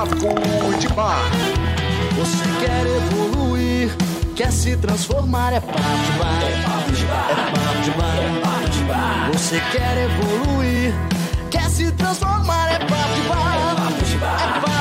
Papo de Bar. Você quer evoluir, quer se transformar, é papo de bar. É papo de bar. É papo de bar. É papo de bar. Você quer evoluir, quer se transformar, é papo de bar. É papo de bar. É papo de bar.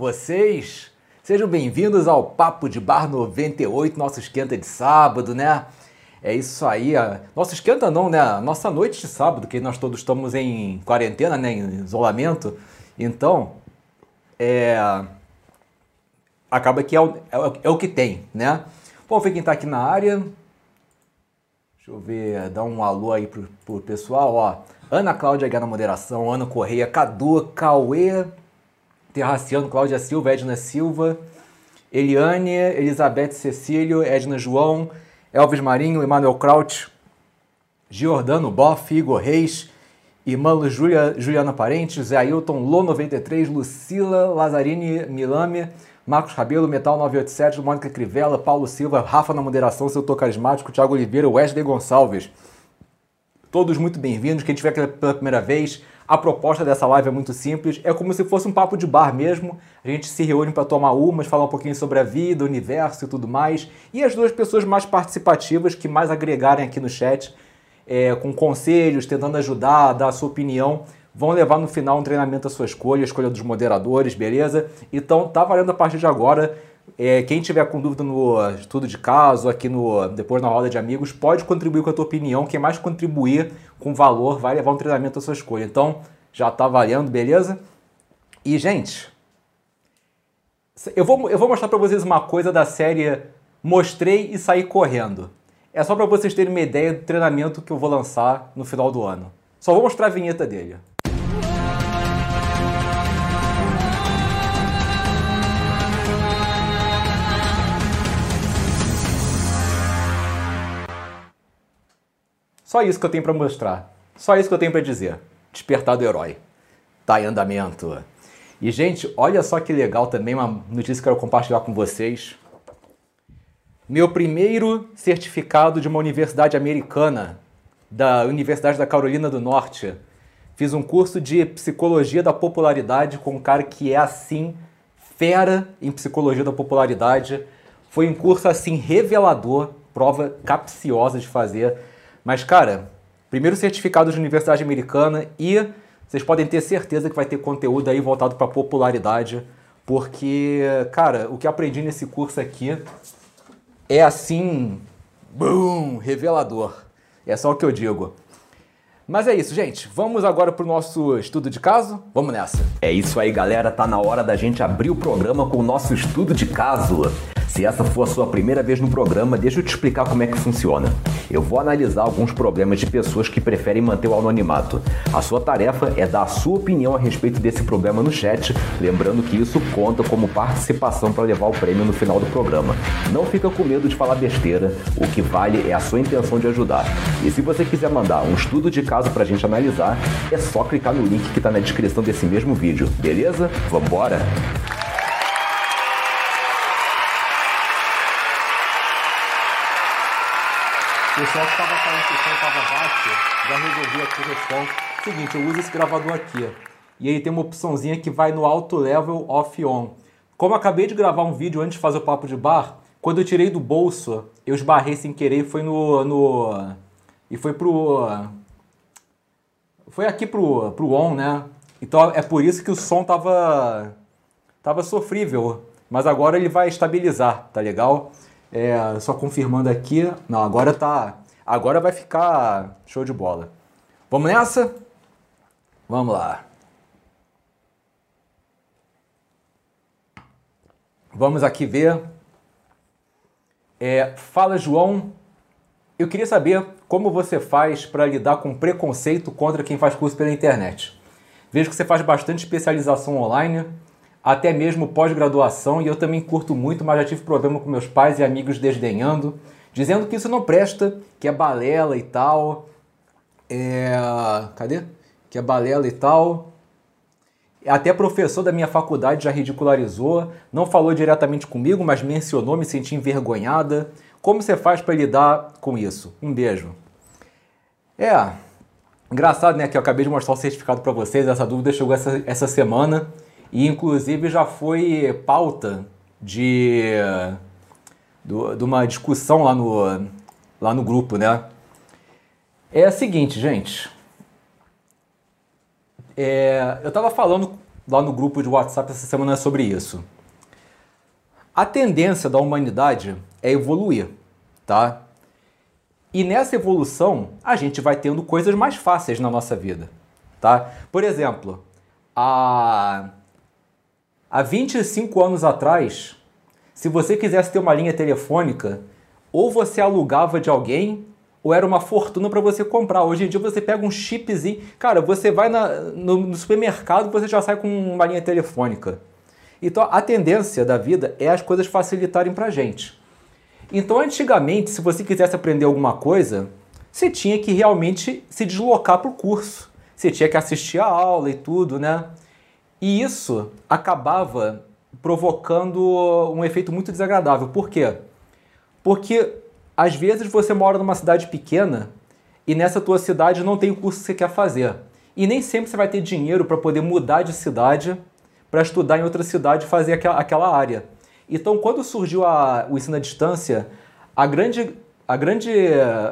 Vocês? Sejam bem-vindos ao Papo de Bar 98, nosso esquenta de sábado, né? É isso aí, nosso esquenta não, né? Nossa noite de sábado, que nós todos estamos em quarentena, né? Em isolamento. Então, é... Acaba que é o, é o- é que tem, né? Bom, ver quem tá aqui na área. Deixa eu ver, dar um alô aí pro, pro pessoal, ó. Ana Cláudia H na moderação, Ana Correia, Cadu, Cauê, Terraciano, Cláudia Silva, Edna Silva, Eliane, Elizabeth Cecílio, Edna João, Elvis Marinho, Emanuel Kraut, Giordano Boff, Igor Reis, Irmã Julia, Juliana Parente, Zé Ailton, Lô93, Lucila, Lazzarini Milame, Marcos Rabelo, Metal 987, Mônica Crivella, Paulo Silva, Rafa na moderação, seu Tô Carismático, Thiago Oliveira, Wesley Gonçalves. Todos muito bem-vindos. Quem estiver aqui pela primeira vez, a proposta dessa live é muito simples. É como se fosse um papo de bar mesmo. A gente se reúne para tomar umas, falar um pouquinho sobre a vida, o universo e tudo mais. E as duas pessoas mais participativas, que mais agregarem aqui no chat, é, com conselhos, tentando ajudar, dar a sua opinião, vão levar no final um treinamento à sua escolha, a escolha dos moderadores, beleza? Então tá valendo a partir de agora. É, quem tiver com dúvida no estudo de caso, aqui no depois na roda de amigos, pode contribuir com a tua opinião. Quem mais contribuir com valor vai levar um treinamento à sua escolha. Então, já tá valendo, beleza? E, gente, eu vou, eu vou mostrar pra vocês uma coisa da série Mostrei e Saí Correndo. É só pra vocês terem uma ideia do treinamento que eu vou lançar no final do ano. Só vou mostrar a vinheta dele. Só isso que eu tenho pra mostrar. Só isso que eu tenho pra dizer. Despertar do herói. Tá em andamento. E, gente, olha só que legal também, uma notícia que eu quero compartilhar com vocês. Meu primeiro certificado de uma universidade americana, da Universidade da Carolina do Norte. Fiz um curso de psicologia da popularidade com um cara que é assim, fera em psicologia da popularidade. Foi um curso assim revelador, prova capciosa de fazer. Mas, cara, primeiro certificado de universidade americana e vocês podem ter certeza que vai ter conteúdo aí voltado para popularidade, porque, cara, o que aprendi nesse curso aqui é assim, boom, revelador. É só o que eu digo. Mas é isso, gente. Vamos agora pro nosso estudo de caso? Vamos nessa. É isso aí, galera. Tá na hora da gente abrir o programa com o nosso estudo de caso. Se essa for a sua primeira vez no programa, deixa eu te explicar como é que funciona. Eu vou analisar alguns problemas de pessoas que preferem manter o anonimato. A sua tarefa é dar a sua opinião a respeito desse problema no chat, lembrando que isso conta como participação para levar o prêmio no final do programa. Não fica com medo de falar besteira, o que vale é a sua intenção de ajudar. E se você quiser mandar um estudo de caso pra gente analisar, é só clicar no link que tá na descrição desse mesmo vídeo, beleza? Vambora? O pessoal que estava falando que o som estava baixo, já resolvi aqui a questão. Seguinte, eu uso esse gravador aqui. E ele tem uma opçãozinha que vai no auto level off on. Como eu acabei de gravar um vídeo antes de fazer o papo de bar, quando eu tirei do bolso, eu esbarrei sem querer e foi no. no e foi pro. Foi aqui pro, pro on, né? Então é por isso que o som tava. tava sofrível. Mas agora ele vai estabilizar, tá legal? É, só confirmando aqui. Não, agora tá. Agora vai ficar show de bola. Vamos nessa? Vamos lá. Vamos aqui ver É, fala, João. Eu queria saber como você faz para lidar com preconceito contra quem faz curso pela internet. Vejo que você faz bastante especialização online, até mesmo pós-graduação, e eu também curto muito, mas já tive problema com meus pais e amigos desdenhando, dizendo que isso não presta, que é balela e tal. É... Cadê? Que é balela e tal. Até professor da minha faculdade já ridicularizou, não falou diretamente comigo, mas mencionou, me senti envergonhada. Como você faz para lidar com isso? Um beijo. É, engraçado, né, que eu acabei de mostrar o certificado para vocês, essa dúvida chegou essa, essa semana e inclusive já foi pauta de, de, de uma discussão lá no, lá no grupo, né? É o seguinte, gente, é, eu estava falando lá no grupo de WhatsApp essa semana sobre isso. A tendência da humanidade é evoluir, tá? E nessa evolução, a gente vai tendo coisas mais fáceis na nossa vida, tá? Por exemplo, há, há 25 anos atrás, se você quisesse ter uma linha telefônica, ou você alugava de alguém, ou era uma fortuna para você comprar. Hoje em dia você pega um chipzinho, cara, você vai na, no, no supermercado você já sai com uma linha telefônica. Então a tendência da vida é as coisas facilitarem para gente. Então antigamente, se você quisesse aprender alguma coisa, você tinha que realmente se deslocar para o curso. Você tinha que assistir a aula e tudo, né? E isso acabava provocando um efeito muito desagradável. Por quê? Porque às vezes você mora numa cidade pequena e nessa tua cidade não tem o curso que você quer fazer. E nem sempre você vai ter dinheiro para poder mudar de cidade para estudar em outra cidade e fazer aquela, aquela área. Então, quando surgiu a, o ensino à distância, a grande, a grande,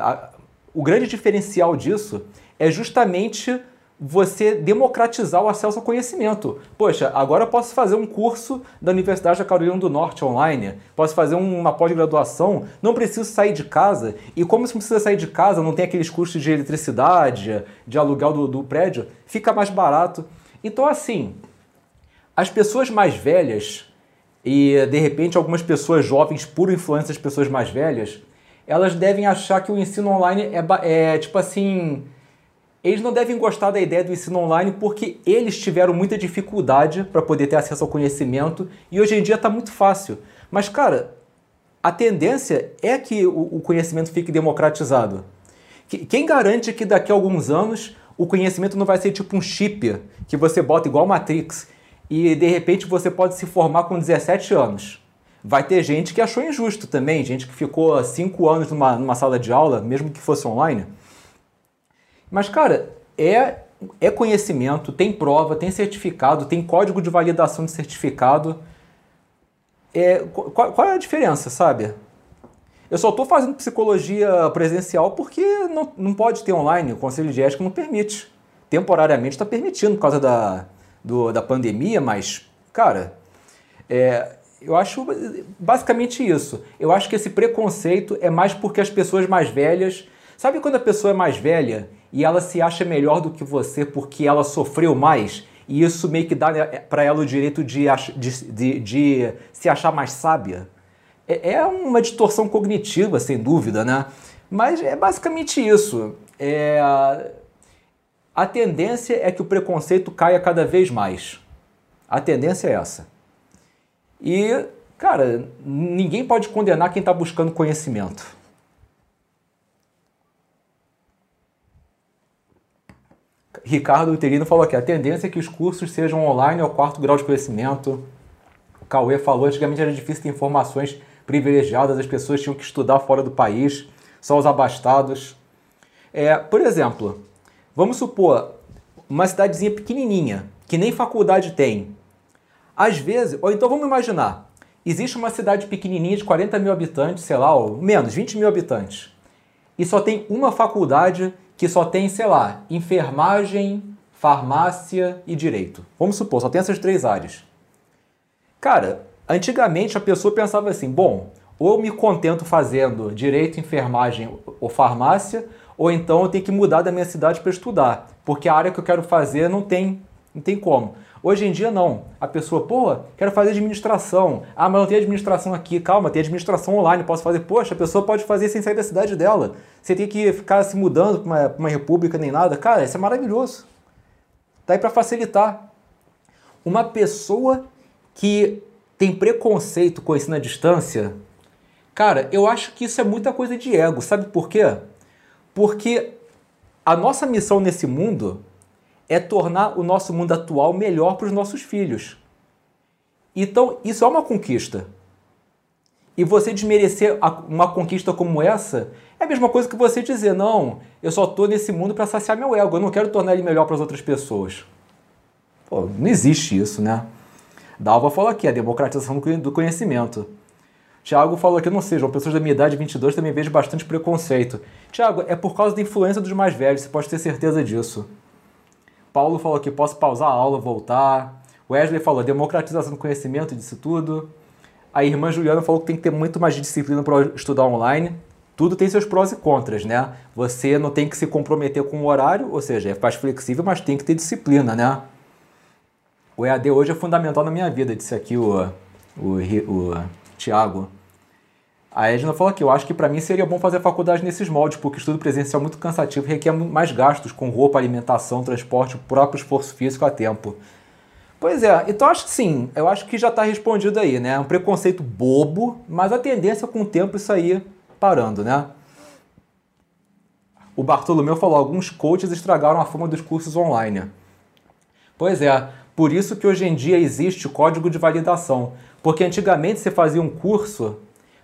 a, o grande diferencial disso é justamente você democratizar o acesso ao conhecimento. Poxa, agora eu posso fazer um curso da Universidade da Carolina do Norte online, posso fazer uma pós-graduação, não preciso sair de casa. E como se não precisa sair de casa, não tem aqueles custos de eletricidade, de aluguel do, do prédio, fica mais barato. Então, assim, as pessoas mais velhas e de repente algumas pessoas jovens, por influência das pessoas mais velhas, elas devem achar que o ensino online é, é tipo assim eles não devem gostar da ideia do ensino online porque eles tiveram muita dificuldade para poder ter acesso ao conhecimento e hoje em dia está muito fácil. Mas, cara, a tendência é que o conhecimento fique democratizado. Quem garante que daqui a alguns anos o conhecimento não vai ser tipo um chip que você bota igual Matrix e de repente você pode se formar com 17 anos? Vai ter gente que achou injusto também, gente que ficou 5 anos numa, numa sala de aula, mesmo que fosse online. Mas, cara, é, é conhecimento, tem prova, tem certificado, tem código de validação de certificado. É, qual, qual é a diferença, sabe? Eu só estou fazendo psicologia presencial porque não, não pode ter online, o Conselho de Ética não permite. Temporariamente está permitindo por causa da, do, da pandemia, mas, cara, é, eu acho basicamente isso. Eu acho que esse preconceito é mais porque as pessoas mais velhas. Sabe quando a pessoa é mais velha e ela se acha melhor do que você porque ela sofreu mais, e isso meio que dá né, para ela o direito de, de, de, de, se achar mais sábia. É, é uma distorção cognitiva, sem dúvida, né? Mas é basicamente isso. É... A tendência é que o preconceito caia cada vez mais. A tendência é essa. E, cara, ninguém pode condenar quem está buscando conhecimento. Ricardo Uterino falou aqui, a tendência é que os cursos sejam online ao quarto grau de conhecimento. O Cauê falou, antigamente era difícil ter informações privilegiadas, as pessoas tinham que estudar fora do país, só os abastados. É, por exemplo, vamos supor uma cidadezinha pequenininha, que nem faculdade tem. Às vezes, ou então vamos imaginar, existe uma cidade pequenininha de 40 mil habitantes, sei lá, ou menos, 20 mil habitantes, e só tem uma faculdade que só tem, sei lá, enfermagem, farmácia e direito. Vamos supor, só tem essas três áreas. Cara, antigamente a pessoa pensava assim: bom, ou eu me contento fazendo direito, enfermagem ou farmácia, ou então eu tenho que mudar da minha cidade para estudar, porque a área que eu quero fazer não tem, não tem como. Hoje em dia não. A pessoa, pô, quero fazer administração. Ah, mas não tem administração aqui. Calma, tem administração online, posso fazer. Poxa, a pessoa pode fazer sem sair da cidade dela. Você tem que ficar se mudando para uma, uma república nem nada. Cara, isso é maravilhoso. Tá aí para facilitar. Uma pessoa que tem preconceito com ensino à distância, cara, eu acho que isso é muita coisa de ego. Sabe por quê? Porque a nossa missão nesse mundo é tornar o nosso mundo atual melhor para os nossos filhos. Então, isso é uma conquista. E você desmerecer uma conquista como essa é a mesma coisa que você dizer: não, eu só estou nesse mundo para saciar meu ego, eu não quero tornar ele melhor para as outras pessoas. Pô, não existe isso, né? Dalva falou aqui, a democratização do conhecimento. Tiago falou aqui, não sejam pessoas da minha idade, 22, também vejo bastante preconceito. Tiago, é por causa da influência dos mais velhos, você pode ter certeza disso. Paulo falou que posso pausar a aula, voltar. Wesley falou democratização do conhecimento, disso tudo. A irmã Juliana falou que tem que ter muito mais disciplina para estudar online. Tudo tem seus prós e contras, né? Você não tem que se comprometer com o horário, ou seja, é mais flexível, mas tem que ter disciplina, né? O EAD hoje é fundamental na minha vida, disse aqui o, o, o Tiago. A Edna falou aqui, eu acho que para mim seria bom fazer faculdade nesses moldes, porque estudo presencial é muito cansativo e requer mais gastos com roupa, alimentação, transporte, o próprio esforço físico a tempo. Pois é, então acho que sim, eu acho que já está respondido aí, né? É um preconceito bobo, mas a tendência com o tempo isso aí parando, né? O Bartolomeu falou, alguns coaches estragaram a fama dos cursos online. Pois é, por isso que hoje em dia existe o código de validação, porque antigamente você fazia um curso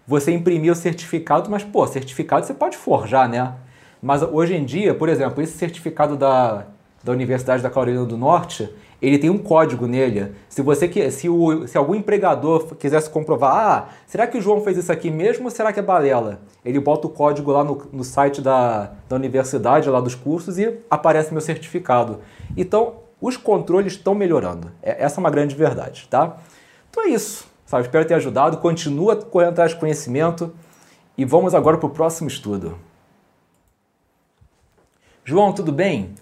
você imprimir o certificado, mas, pô, certificado você pode forjar, né? Mas hoje em dia, por exemplo, esse certificado da, da Universidade da Carolina do Norte, ele tem um código nele. Se você que se, o, se algum empregador quisesse comprovar, ah, será que o João fez isso aqui mesmo ou será que é balela? Ele bota o código lá no, no site da, da universidade, lá dos cursos, e aparece meu certificado. Então, os controles estão melhorando. É, essa é uma grande verdade, tá? Então é isso. Espero ter ajudado. Continua correndo atrás de conhecimento. E vamos agora para o próximo estudo. João, tudo bem?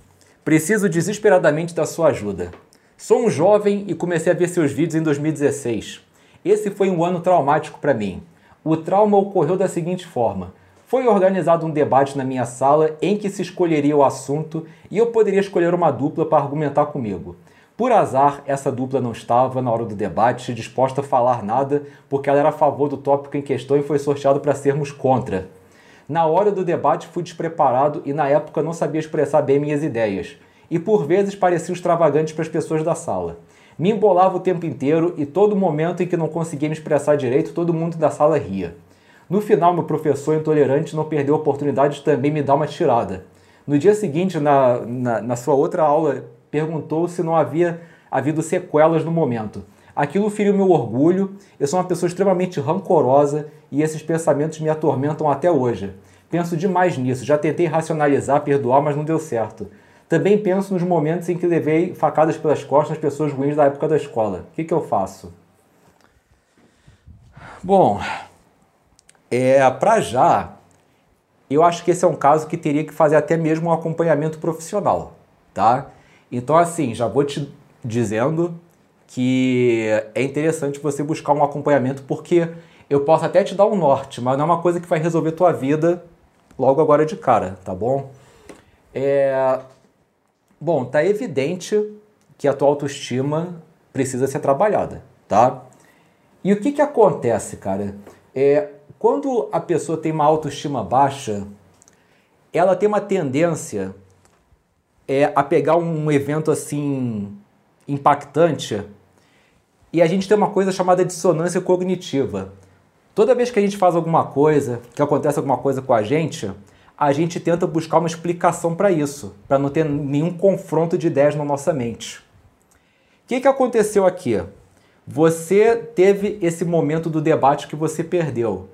Preciso desesperadamente da sua ajuda. Sou um jovem e comecei a ver seus vídeos em 2016. Esse foi um ano traumático para mim. O trauma ocorreu da seguinte forma: foi organizado um debate na minha sala em que se escolheria o assunto e eu poderia escolher uma dupla para argumentar comigo. Por azar, essa dupla não estava na hora do debate disposta a falar nada, porque ela era a favor do tópico em questão e foi sorteado para sermos contra. Na hora do debate fui despreparado e na época não sabia expressar bem minhas ideias, e por vezes parecia extravagante para as pessoas da sala. Me embolava o tempo inteiro e todo momento em que não conseguia me expressar direito, todo mundo da sala ria. No final, meu professor intolerante não perdeu a oportunidade de também me dar uma tirada. No dia seguinte, na, na, na sua outra aula perguntou se não havia havido sequelas no momento. Aquilo feriu meu orgulho, eu sou uma pessoa extremamente rancorosa e esses pensamentos me atormentam até hoje. Penso demais nisso, já tentei racionalizar, perdoar, mas não deu certo. Também penso nos momentos em que levei facadas pelas costas pessoas ruins da época da escola. O que, que eu faço? Bom, é, para já, eu acho que esse é um caso que teria que fazer até mesmo um acompanhamento profissional, tá? Então, assim, já vou te dizendo que é interessante você buscar um acompanhamento, porque eu posso até te dar um norte, mas não é uma coisa que vai resolver tua vida logo agora de cara, tá bom? É... Bom, tá evidente que a tua autoestima precisa ser trabalhada, tá? E o que que acontece, cara? É, quando a pessoa tem uma autoestima baixa, ela tem uma tendência é, a pegar um evento assim impactante e a gente tem uma coisa chamada dissonância cognitiva. Toda vez que a gente faz alguma coisa, que acontece alguma coisa com a gente, a gente tenta buscar uma explicação para isso, para não ter nenhum confronto de ideias na nossa mente. O que, que aconteceu aqui? Você teve esse momento do debate que você perdeu.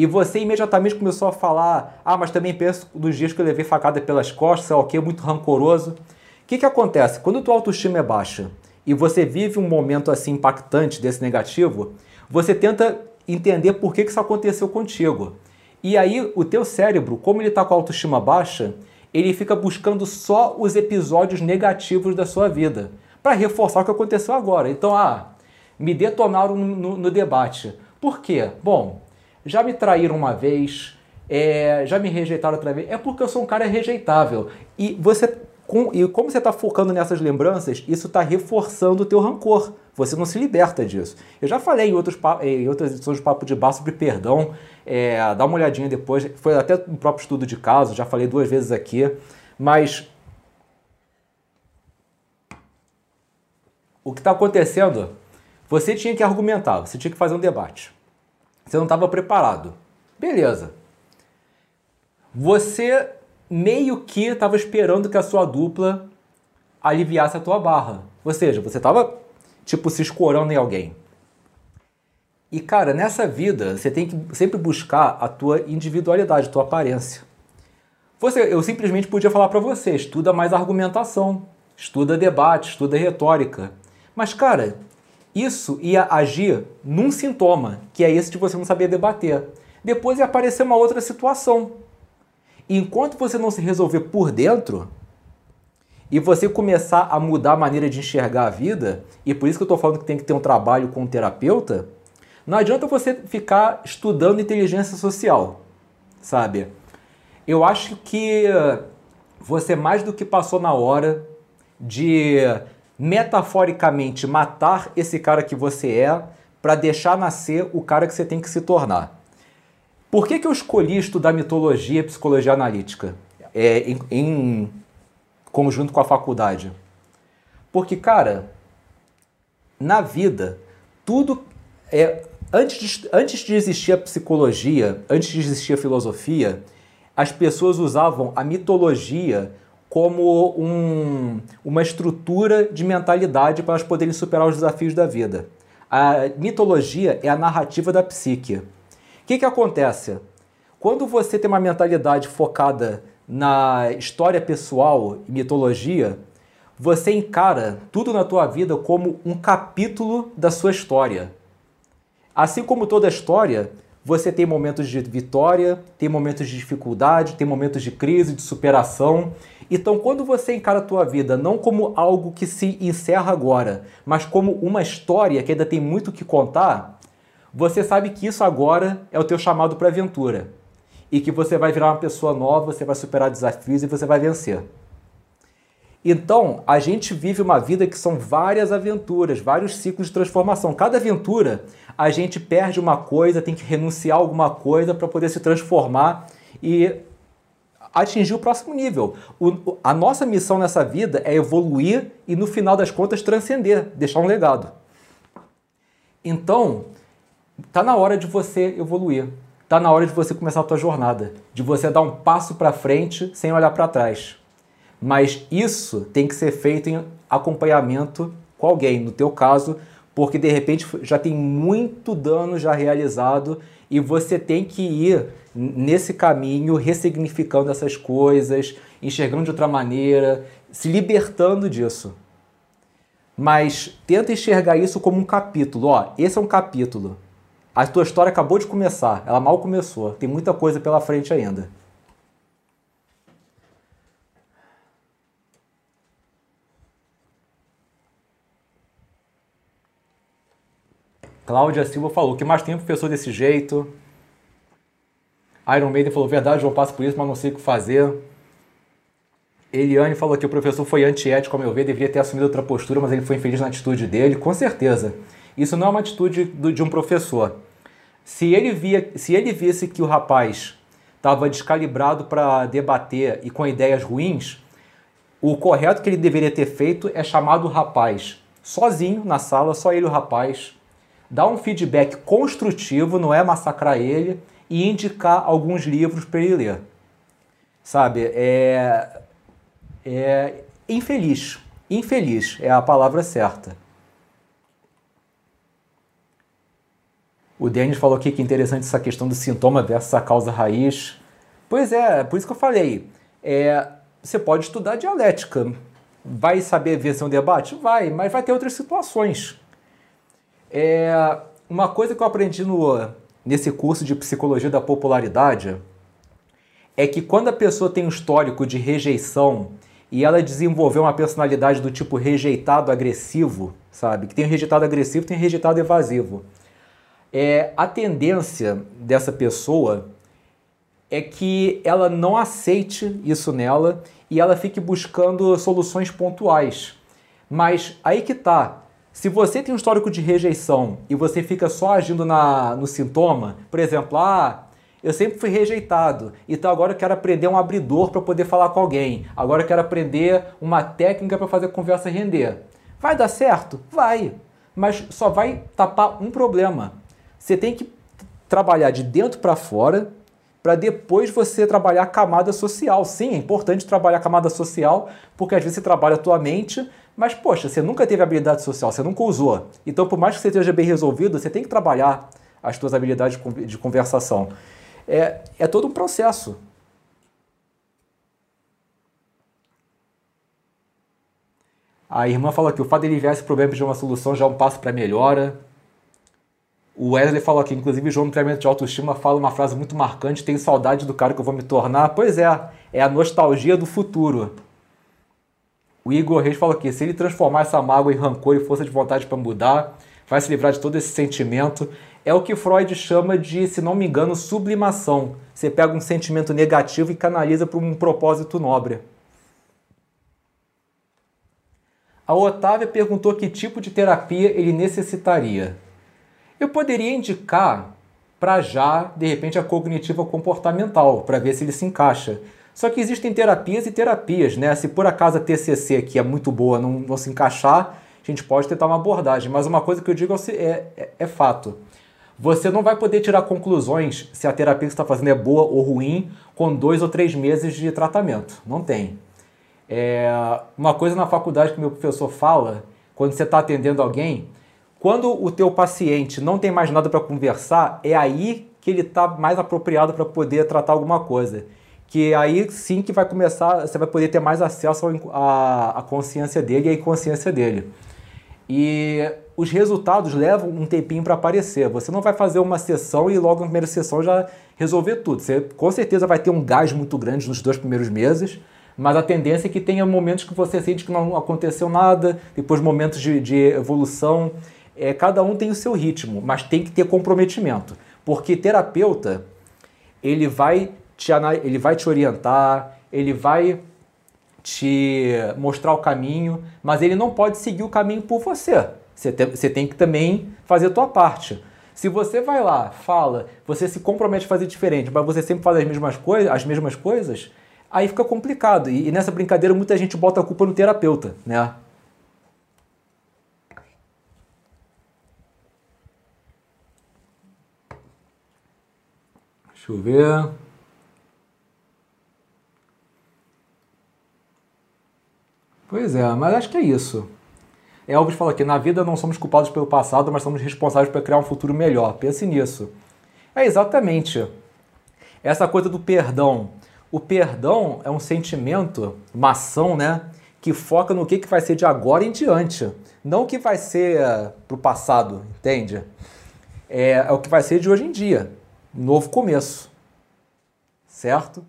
E você imediatamente começou a falar: ah, mas também penso dos dias que eu levei facada pelas costas, sei o que, muito rancoroso. O que, que acontece? Quando tua autoestima é baixa e você vive um momento assim impactante desse negativo, você tenta entender por que, que isso aconteceu contigo. E aí o teu cérebro, como ele está com a autoestima baixa, ele fica buscando só os episódios negativos da sua vida. para reforçar o que aconteceu agora. Então, ah, me detonaram no, no, no debate. Por quê? Bom, já me traíram uma vez, é, já me rejeitaram outra vez. É porque eu sou um cara rejeitável. E você com, e como você está focando nessas lembranças, isso está reforçando o teu rancor. Você não se liberta disso. Eu já falei em, outros, em outras edições de Papo de Bar sobre perdão. É, dá uma olhadinha depois. Foi até no próprio estudo de caso, já falei duas vezes aqui. Mas o que está acontecendo? Você tinha que argumentar, você tinha que fazer um debate. Você não estava preparado. Beleza. Você meio que estava esperando que a sua dupla aliviasse a tua barra. Ou seja, você estava tipo se escorando em alguém. E cara, nessa vida você tem que sempre buscar a tua individualidade, a tua aparência. Você, eu simplesmente podia falar para você, estuda mais argumentação, estuda debate, estuda retórica. Mas cara, isso ia agir num sintoma, que é esse de você não saber debater. Depois ia aparecer uma outra situação. E enquanto você não se resolver por dentro, e você começar a mudar a maneira de enxergar a vida, e por isso que eu estou falando que tem que ter um trabalho com um terapeuta, não adianta você ficar estudando inteligência social, sabe? Eu acho que você mais do que passou na hora de metaforicamente matar esse cara que você é para deixar nascer o cara que você tem que se tornar. Por que, que eu escolhi estudar mitologia e psicologia analítica é, em, em conjunto com a faculdade? Porque, cara, na vida, tudo é. Antes de, antes de existir a psicologia, antes de existir a filosofia, as pessoas usavam a mitologia como um, uma estrutura de mentalidade para elas poderem superar os desafios da vida. A mitologia é a narrativa da psique. O que, que acontece? Quando você tem uma mentalidade focada na história pessoal e mitologia, você encara tudo na tua vida como um capítulo da sua história. Assim como toda história, você tem momentos de vitória, tem momentos de dificuldade, tem momentos de crise, de superação. Então, quando você encara a tua vida não como algo que se encerra agora, mas como uma história que ainda tem muito que contar, você sabe que isso agora é o teu chamado para aventura e que você vai virar uma pessoa nova, você vai superar desafios e você vai vencer. Então, a gente vive uma vida que são várias aventuras, vários ciclos de transformação. Cada aventura, a gente perde uma coisa, tem que renunciar a alguma coisa para poder se transformar e atingir o próximo nível. O, a nossa missão nessa vida é evoluir e, no final das contas, transcender, deixar um legado. Então, tá na hora de você evoluir. Tá na hora de você começar a tua jornada, de você dar um passo para frente sem olhar para trás. Mas isso tem que ser feito em acompanhamento com alguém, no teu caso, porque de repente já tem muito dano já realizado e você tem que ir nesse caminho ressignificando essas coisas, enxergando de outra maneira, se libertando disso. Mas tenta enxergar isso como um capítulo. Ó, esse é um capítulo. A tua história acabou de começar, ela mal começou. Tem muita coisa pela frente ainda. Cláudia Silva falou que mais tem professor desse jeito. Iron Maiden falou, verdade, João passo por isso, mas não sei o que fazer. Eliane falou que o professor foi antiético, ao meu ver, deveria ter assumido outra postura, mas ele foi infeliz na atitude dele. Com certeza. Isso não é uma atitude de um professor. Se ele, via, se ele visse que o rapaz estava descalibrado para debater e com ideias ruins, o correto que ele deveria ter feito é chamar o rapaz sozinho na sala, só ele o rapaz, dar um feedback construtivo, não é massacrar ele, e indicar alguns livros para ele ler. Sabe? É, é infeliz. Infeliz é a palavra certa. O Denis falou aqui que é interessante essa questão do sintoma versus a causa raiz. Pois é, por isso que eu falei. É, você pode estudar dialética. Vai saber vencer um debate? Vai, mas vai ter outras situações. É, uma coisa que eu aprendi no, nesse curso de psicologia da popularidade é que quando a pessoa tem um histórico de rejeição e ela desenvolveu uma personalidade do tipo rejeitado agressivo, sabe? Que tem rejeitado agressivo, tem rejeitado evasivo. É, a tendência dessa pessoa é que ela não aceite isso nela e ela fique buscando soluções pontuais. Mas aí que tá. Se você tem um histórico de rejeição e você fica só agindo na, no sintoma, por exemplo, ah, eu sempre fui rejeitado, então agora eu quero aprender um abridor para poder falar com alguém. Agora eu quero aprender uma técnica para fazer a conversa render. Vai dar certo? Vai. Mas só vai tapar um problema. Você tem que trabalhar de dentro para fora para depois você trabalhar a camada social. Sim, é importante trabalhar a camada social, porque às vezes você trabalha a tua mente, mas poxa, você nunca teve habilidade social, você nunca usou. Então, por mais que você esteja bem resolvido, você tem que trabalhar as suas habilidades de conversação. É, é todo um processo. A irmã fala que o fato de ele enviar esse problema de uma solução já é um passo para melhora. O Wesley falou aqui, inclusive, João no treinamento de autoestima fala uma frase muito marcante: tenho saudade do cara que eu vou me tornar. Pois é, é a nostalgia do futuro. O Igor Reis falou aqui: se ele transformar essa mágoa em rancor e força de vontade para mudar, vai se livrar de todo esse sentimento. É o que Freud chama de, se não me engano, sublimação. Você pega um sentimento negativo e canaliza para um propósito nobre. A Otávia perguntou que tipo de terapia ele necessitaria. Eu poderia indicar para já, de repente, a cognitiva comportamental, para ver se ele se encaixa. Só que existem terapias e terapias, né? Se por acaso a TCC, que é muito boa, não, não se encaixar, a gente pode tentar uma abordagem. Mas uma coisa que eu digo é, é, é fato. Você não vai poder tirar conclusões se a terapia que você está fazendo é boa ou ruim com dois ou três meses de tratamento. Não tem. É, uma coisa na faculdade que meu professor fala, quando você está atendendo alguém, quando o teu paciente não tem mais nada para conversar, é aí que ele está mais apropriado para poder tratar alguma coisa. Que aí sim que vai começar, você vai poder ter mais acesso à consciência dele e à inconsciência dele. E os resultados levam um tempinho para aparecer. Você não vai fazer uma sessão e logo na primeira sessão já resolver tudo. Você com certeza vai ter um gás muito grande nos dois primeiros meses, mas a tendência é que tenha momentos que você sente que não aconteceu nada, depois momentos de, de evolução é, cada um tem o seu ritmo, mas tem que ter comprometimento. Porque terapeuta, ele vai te, ele vai te orientar, ele vai te mostrar o caminho, mas ele não pode seguir o caminho por você. Você tem, você tem que também fazer a tua parte. Se você vai lá, fala, você se compromete a fazer diferente, mas você sempre faz as mesmas, coisas, as mesmas coisas, aí fica complicado. E, e nessa brincadeira muita gente bota a culpa no terapeuta, né? Deixa eu ver. Pois é, mas acho que é isso. Elvis fala aqui: na vida não somos culpados pelo passado, mas somos responsáveis por criar um futuro melhor. Pense nisso. É exatamente. Essa coisa do perdão. O perdão é um sentimento, uma ação, né? Que foca no que, que vai ser de agora em diante. Não o que vai ser uh, pro passado, entende? É, é o que vai ser de hoje em dia novo começo. Certo?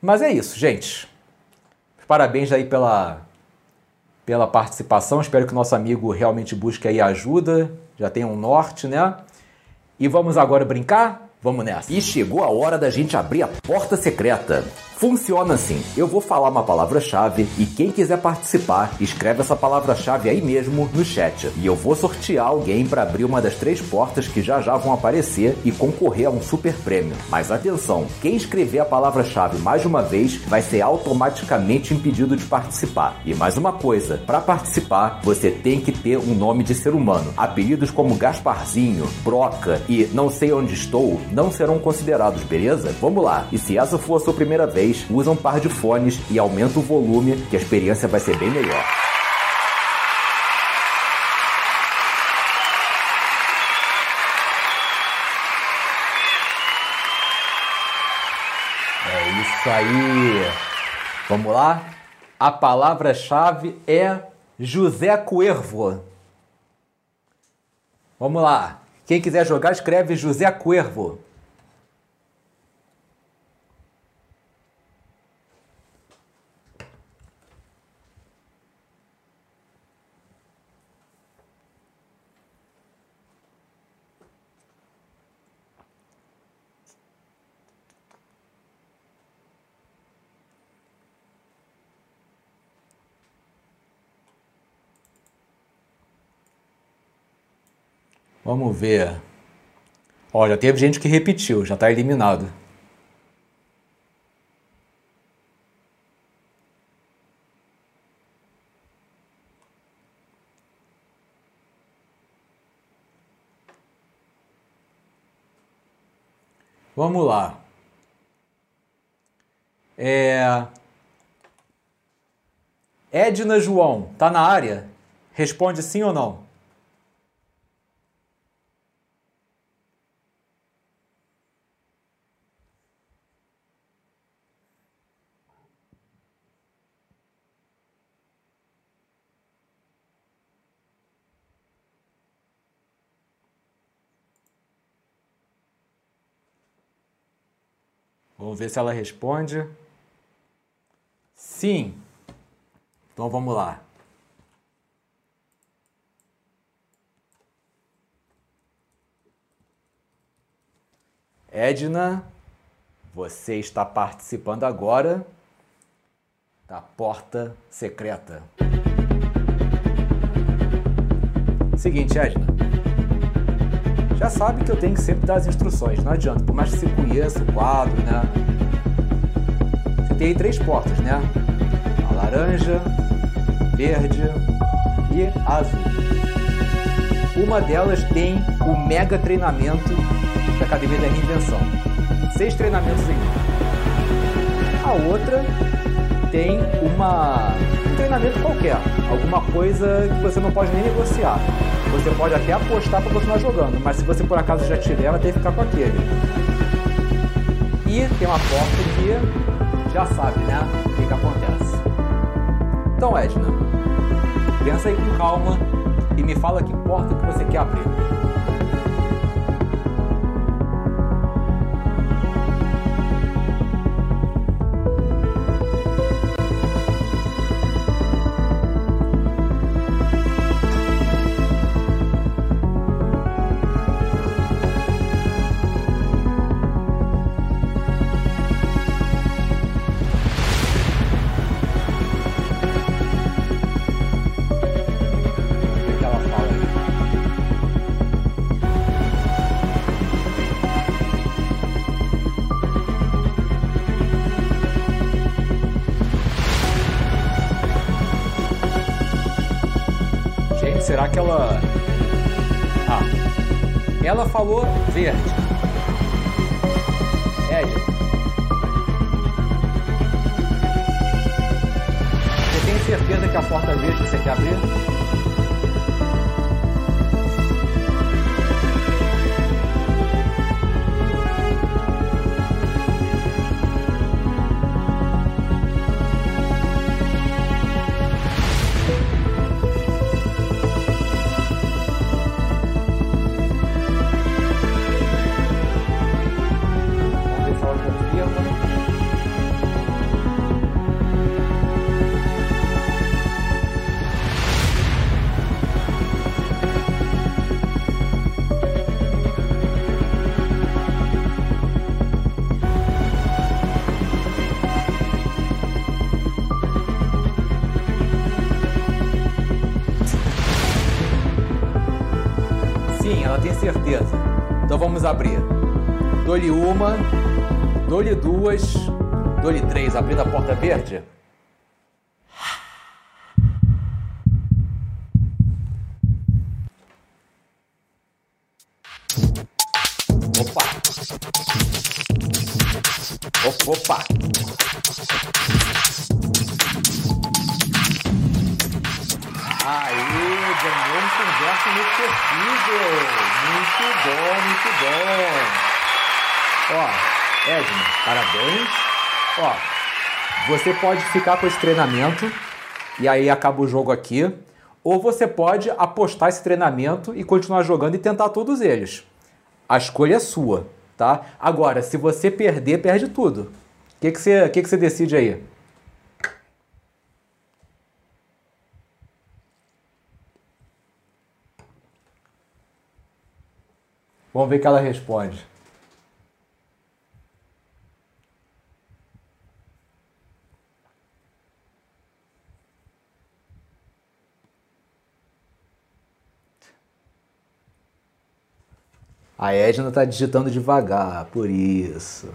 Mas é isso, gente. Parabéns aí pela, pela participação. Espero que o nosso amigo realmente busque aí ajuda. Já tem um norte, né? E vamos agora brincar? Vamos nessa. E chegou a hora da gente abrir a porta secreta. Funciona assim: eu vou falar uma palavra-chave e quem quiser participar, escreve essa palavra-chave aí mesmo no chat. E eu vou sortear alguém para abrir uma das três portas que já já vão aparecer e concorrer a um super prêmio. Mas atenção: quem escrever a palavra-chave mais de uma vez vai ser automaticamente impedido de participar. E mais uma coisa: para participar, você tem que ter um nome de ser humano. Apelidos como Gasparzinho, Broca e Não sei onde estou não serão considerados, beleza? Vamos lá. E se essa for a sua primeira vez, usa um par de fones e aumenta o volume, que a experiência vai ser bem melhor. É isso aí. Vamos lá? A palavra-chave é José Cuervo. Vamos lá. Quem quiser jogar, escreve José Cuervo. Vamos ver. Já teve gente que repetiu, já está eliminado. Vamos lá. É... Edna João, tá na área? Responde sim ou não. Vamos ver se ela responde. Sim. Então vamos lá. Edna, você está participando agora da porta secreta. Seguinte, Edna. Já sabe que eu tenho que sempre dar as instruções, não adianta, por mais que você conheça o quadro, né? Você tem aí três portas, né? A laranja, verde e azul. Uma delas tem o mega treinamento da Academia da Reinvenção. Seis treinamentos em um. A outra tem uma, um treinamento qualquer, alguma coisa que você não pode nem negociar. Você pode até apostar para continuar jogando, mas se você por acaso já tiver, vai ter que ficar com aquele. E tem uma porta que já sabe, né? O que, que acontece. Então, Edna, pensa aí com calma e me fala que porta que você quer abrir. Falou vamos abrir. Dou-lhe uma, dou-lhe duas, dou-lhe três, abrindo a porta verde. Você pode ficar com esse treinamento e aí acaba o jogo aqui. Ou você pode apostar esse treinamento e continuar jogando e tentar todos eles. A escolha é sua, tá? Agora, se você perder, perde tudo. O que, que, você, que, que você decide aí? Vamos ver o que ela responde. A Edna tá digitando devagar, por isso.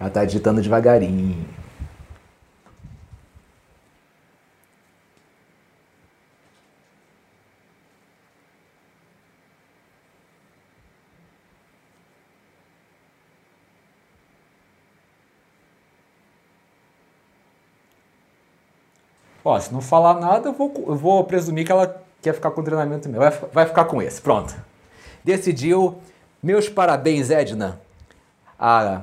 Ela tá digitando devagarinho. Ó, se não falar nada, eu vou, eu vou presumir que ela quer ficar com o treinamento meu. Vai, vai ficar com esse, pronto. Decidiu. Meus parabéns, Edna. A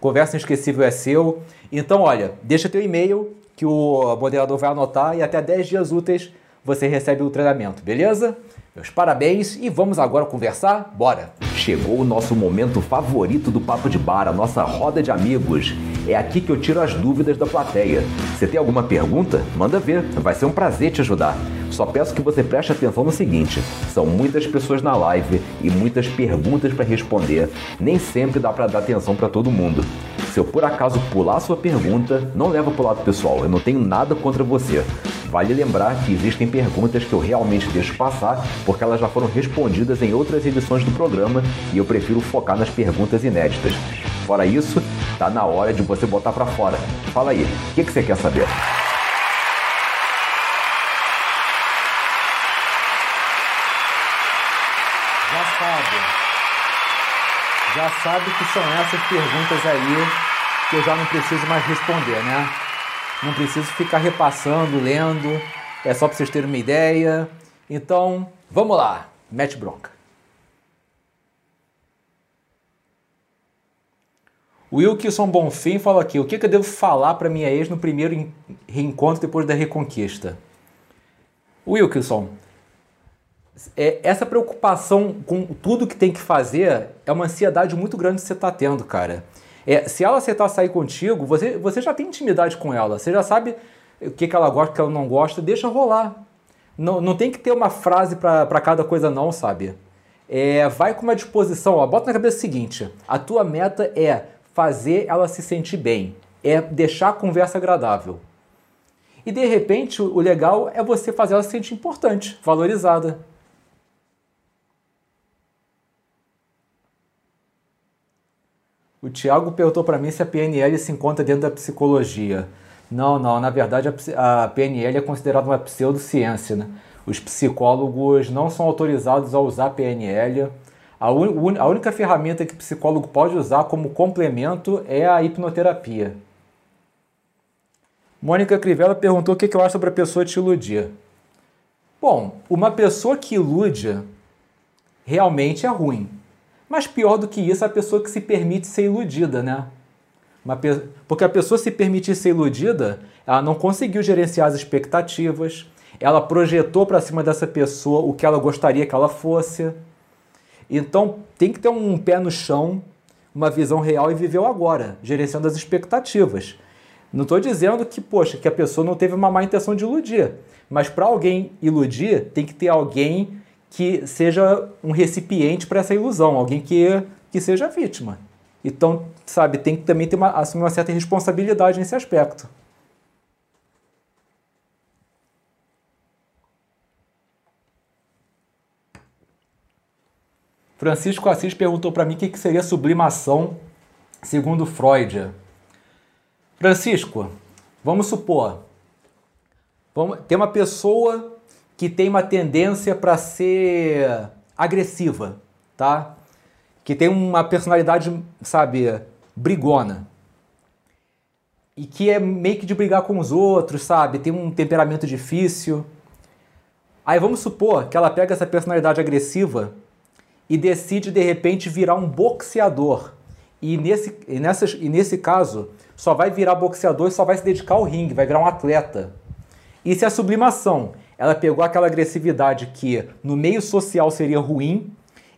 conversa inesquecível é seu. Então, olha, deixa teu e-mail que o moderador vai anotar e até 10 dias úteis você recebe o treinamento, beleza? Meus parabéns e vamos agora conversar? Bora! Chegou o nosso momento favorito do Papo de Bar, a nossa roda de amigos. É aqui que eu tiro as dúvidas da plateia. Você tem alguma pergunta? Manda ver, vai ser um prazer te ajudar. Só peço que você preste atenção no seguinte: são muitas pessoas na live e muitas perguntas para responder. Nem sempre dá para dar atenção para todo mundo. Se eu por acaso pular sua pergunta, não leva pro lado pessoal, eu não tenho nada contra você. Vale lembrar que existem perguntas que eu realmente deixo passar porque elas já foram respondidas em outras edições do programa e eu prefiro focar nas perguntas inéditas. Fora isso, tá na hora de você botar para fora. Fala aí, o que, que você quer saber? Já sabe. Já sabe que são essas perguntas aí que eu já não preciso mais responder, né? Não preciso ficar repassando, lendo. É só para vocês terem uma ideia. Então, vamos lá. Mete bronca. Wilkinson Bonfim fala aqui: o que, que eu devo falar para minha ex no primeiro reencontro depois da reconquista? Wilkinson, é, essa preocupação com tudo que tem que fazer é uma ansiedade muito grande que você está tendo, cara. É, se ela aceitar sair contigo, você, você já tem intimidade com ela, você já sabe o que, que ela gosta, o que ela não gosta, deixa rolar. Não, não tem que ter uma frase para cada coisa, não, sabe? É, vai com uma disposição, ó, bota na cabeça o seguinte: a tua meta é fazer ela se sentir bem, é deixar a conversa agradável. E de repente, o legal é você fazer ela se sentir importante, valorizada. O Tiago perguntou para mim se a PNL se encontra dentro da psicologia. Não, não, na verdade a, PNL é considerada uma pseudociência. Né? Os psicólogos não são autorizados a usar PNL. A, un, a única ferramenta que o psicólogo pode usar como complemento é a hipnoterapia. Mônica Crivella perguntou o que eu acho sobre a pessoa te iludir. Bom, uma pessoa que ilude realmente é ruim. Mas pior do que isso, a pessoa que se permite ser iludida, né? Pe... Porque a pessoa se permitir ser iludida, ela não conseguiu gerenciar as expectativas, ela projetou para cima dessa pessoa o que ela gostaria que ela fosse. Então tem que ter um pé no chão, uma visão real e viver o agora, gerenciando as expectativas. Não estou dizendo que, poxa, que a pessoa não teve uma má intenção de iludir. Mas para alguém iludir, tem que ter alguém que seja um recipiente para essa ilusão, alguém que, que seja vítima. Então, sabe, tem que também ter uma, assumir uma certa responsabilidade nesse aspecto. Francisco Assis perguntou para mim o que seria sublimação segundo Freud. Francisco, vamos supor, vamos, tem uma pessoa que tem uma tendência para ser agressiva, tá? Que tem uma personalidade, sabe, brigona. E que é meio que de brigar com os outros, sabe? Tem um temperamento difícil. Aí vamos supor que ela pega essa personalidade agressiva e decide de repente virar um boxeador. E nesse, e e nesse caso, só vai virar boxeador e só vai se dedicar ao ringue, vai virar um atleta. Isso é a sublimação. Ela pegou aquela agressividade que no meio social seria ruim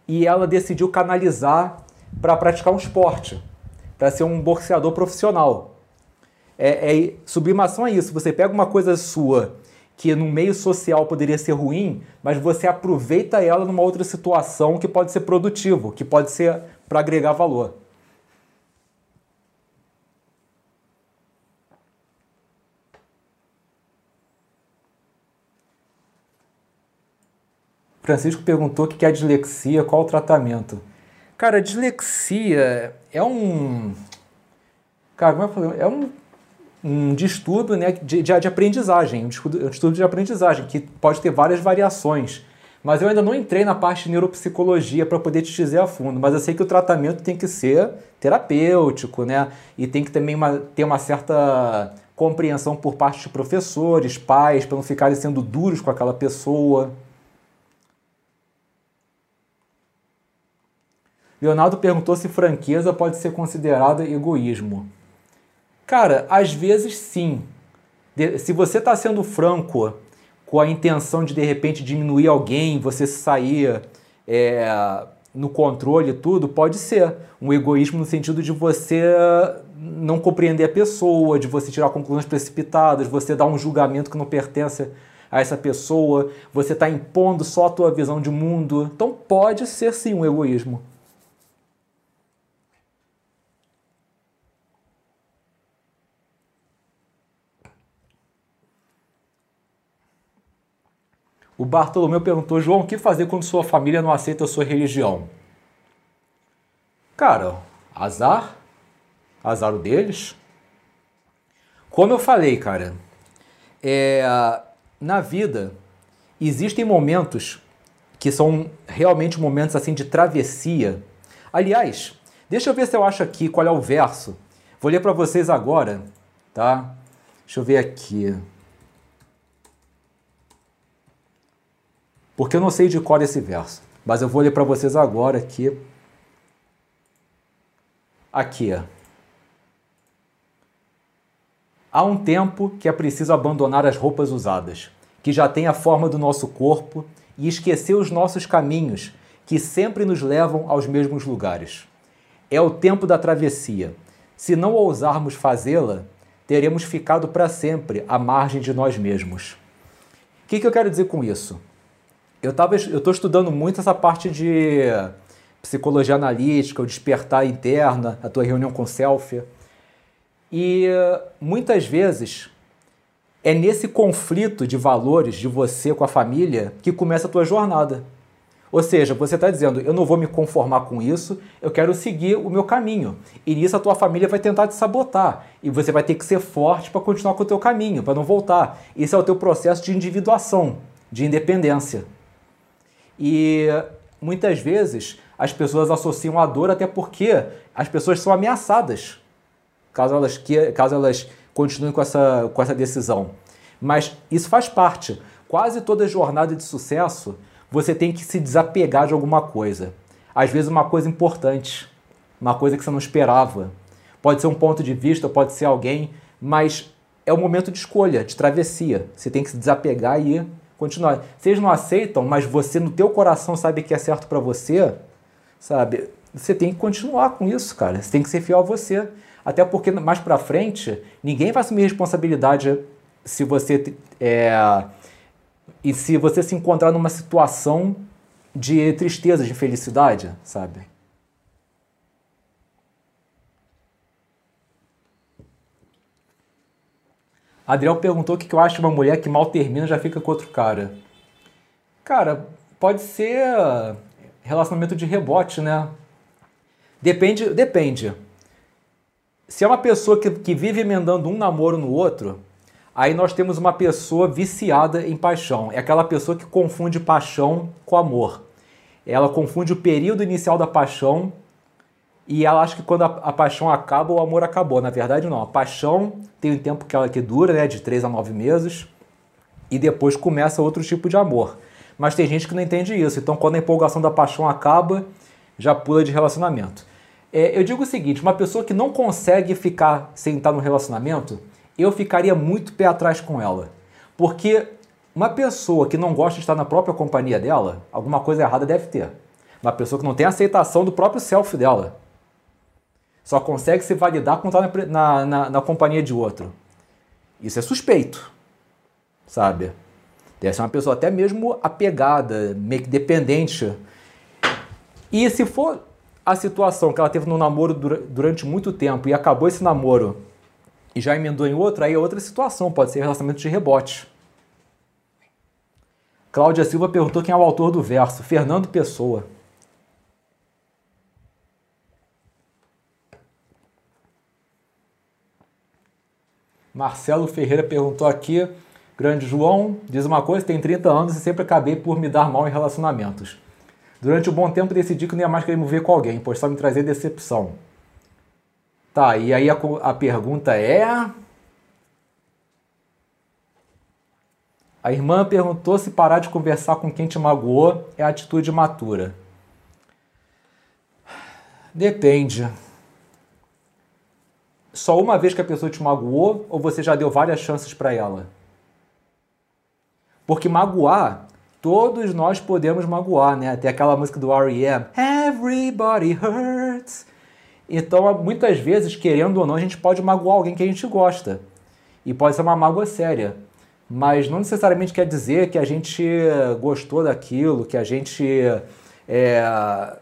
e ela decidiu canalizar para praticar um esporte, para ser um boxeador profissional. É, é, sublimação é isso. Você pega uma coisa sua que no meio social poderia ser ruim, mas você aproveita ela numa outra situação que pode ser produtivo, que pode ser para agregar valor. Francisco perguntou o que é dislexia, qual o tratamento. Cara, dislexia é um. Cara, como eu falei? É um, um distúrbio né, de, de, de aprendizagem, um distúrbio de aprendizagem, que pode ter várias variações. Mas eu ainda não entrei na parte de neuropsicologia para poder te dizer a fundo, mas eu sei que o tratamento tem que ser terapêutico, né? E tem que também uma, ter uma certa compreensão por parte de professores, pais, para não ficarem sendo duros com aquela pessoa. Leonardo perguntou se franqueza pode ser considerada egoísmo. Cara, às vezes sim. Se você está sendo franco com a intenção de de repente diminuir alguém, você sair é, no controle e tudo, pode ser um egoísmo no sentido de você não compreender a pessoa, de você tirar conclusões precipitadas, você dar um julgamento que não pertence a essa pessoa, você está impondo só a tua visão de mundo. Então pode ser sim um egoísmo. O Bartolomeu perguntou: João, o que fazer quando sua família não aceita a sua religião? Cara, azar. Azar o deles. Como eu falei, cara, é, na vida existem momentos que são realmente momentos assim de travessia. Aliás, deixa eu ver se eu acho aqui qual é o verso. Vou ler para vocês agora, tá? Deixa eu ver aqui. Porque eu não sei de cor esse verso, mas eu vou ler para vocês agora aqui. Aqui. Há um tempo que é preciso abandonar as roupas usadas, que já têm a forma do nosso corpo, e esquecer os nossos caminhos, que sempre nos levam aos mesmos lugares. É o tempo da travessia. Se não ousarmos fazê-la, teremos ficado para sempre à margem de nós mesmos. O que, que eu quero dizer com isso? Eu tava, eu estou estudando muito essa parte de psicologia analítica, o despertar interna, a tua reunião com o self. E muitas vezes é nesse conflito de valores de você com a família que começa a tua jornada. Ou seja, você está dizendo, eu não vou me conformar com isso, eu quero seguir o meu caminho. E nisso a tua família vai tentar te sabotar. E você vai ter que ser forte para continuar com o teu caminho, para não voltar. Isso é o teu processo de individuação, de independência. E muitas vezes as pessoas associam a dor até porque as pessoas são ameaçadas caso elas, que, caso elas continuem com essa, com essa decisão. Mas isso faz parte. Quase toda jornada de sucesso você tem que se desapegar de alguma coisa. Às vezes, uma coisa importante, uma coisa que você não esperava. Pode ser um ponto de vista, pode ser alguém, mas é o momento de escolha, de travessia. Você tem que se desapegar e continuar. Vocês não aceitam, mas você no teu coração sabe que é certo para você, sabe? Você tem que continuar com isso, cara. Você tem que ser fiel a você. Até porque mais para frente, ninguém vai assumir responsabilidade se você é, e se você se encontrar numa situação de tristeza, de infelicidade, sabe? Adriel perguntou o que eu acho de uma mulher que mal termina já fica com outro cara. Cara, pode ser relacionamento de rebote, né? Depende, depende. Se é uma pessoa que, que vive emendando um namoro no outro, aí nós temos uma pessoa viciada em paixão. É aquela pessoa que confunde paixão com amor. Ela confunde o período inicial da paixão e ela acha que quando a, a, paixão acaba, o amor acabou. Na verdade, não. A paixão tem um tempo que ela que dura, né? De 3 a 9 meses. E depois começa outro tipo de amor. Mas tem gente que não entende isso. Então, quando a empolgação da paixão acaba, já pula de relacionamento. É, eu digo o seguinte: uma pessoa que não consegue ficar sem estar no relacionamento, eu ficaria muito pé atrás com ela. Porque uma pessoa que não gosta de estar na própria companhia dela, alguma coisa errada deve ter. Uma pessoa que não tem aceitação do próprio self dela. Só consegue se validar quando está na, na, na, companhia de outro. Isso é suspeito, sabe? Deve ser uma pessoa até mesmo apegada, meio que dependente. E se for a situação que ela teve no namoro durante muito tempo e acabou esse namoro e já emendou em outro, aí é outra situação, pode ser relacionamento de rebote. Cláudia Silva perguntou quem é o autor do verso. Fernando Pessoa. Marcelo Ferreira perguntou aqui. Grande João diz uma coisa: tem 30 anos e sempre acabei por me dar mal em relacionamentos. Durante um bom tempo decidi que não ia mais querer me ver com alguém, pois só me trazer decepção. Tá, e aí a, a pergunta é. A irmã perguntou se parar de conversar com quem te magoou é atitude matura. Depende. Só uma vez que a pessoa te magoou ou você já deu várias chances para ela? Porque magoar, todos nós podemos magoar, né? Tem aquela música do R.E.M. Everybody hurts. Então, muitas vezes, querendo ou não, a gente pode magoar alguém que a gente gosta. E pode ser uma mágoa séria mas não necessariamente quer dizer que a gente gostou daquilo, que a gente é,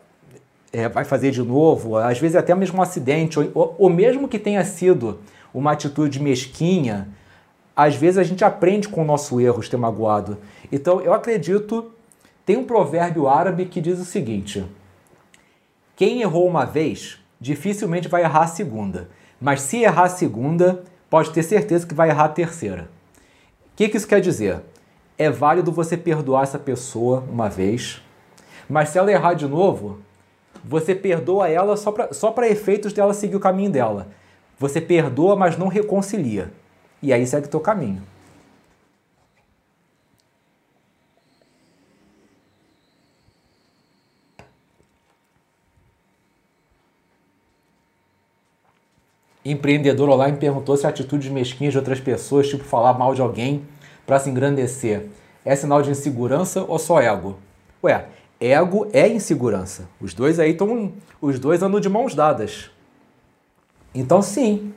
é, vai fazer de novo. Às vezes até mesmo um acidente, ou, ou mesmo que tenha sido uma atitude mesquinha, às vezes a gente aprende com o nosso erro ter magoado. Então eu acredito, tem um provérbio árabe que diz o seguinte: quem errou uma vez, dificilmente vai errar a segunda. Mas se errar a segunda, pode ter certeza que vai errar a terceira que, que isso quer dizer? É válido você perdoar essa pessoa uma vez, mas se ela errar de novo, você perdoa ela só para só efeitos dela seguir o caminho dela. Você perdoa, mas não reconcilia. E aí segue o teu caminho. Empreendedor online perguntou se atitudes mesquinhas de outras pessoas, tipo falar mal de alguém para se engrandecer, é sinal de insegurança ou só ego? Ué, ego é insegurança. Os dois aí estão. Os dois andam de mãos dadas. Então, sim,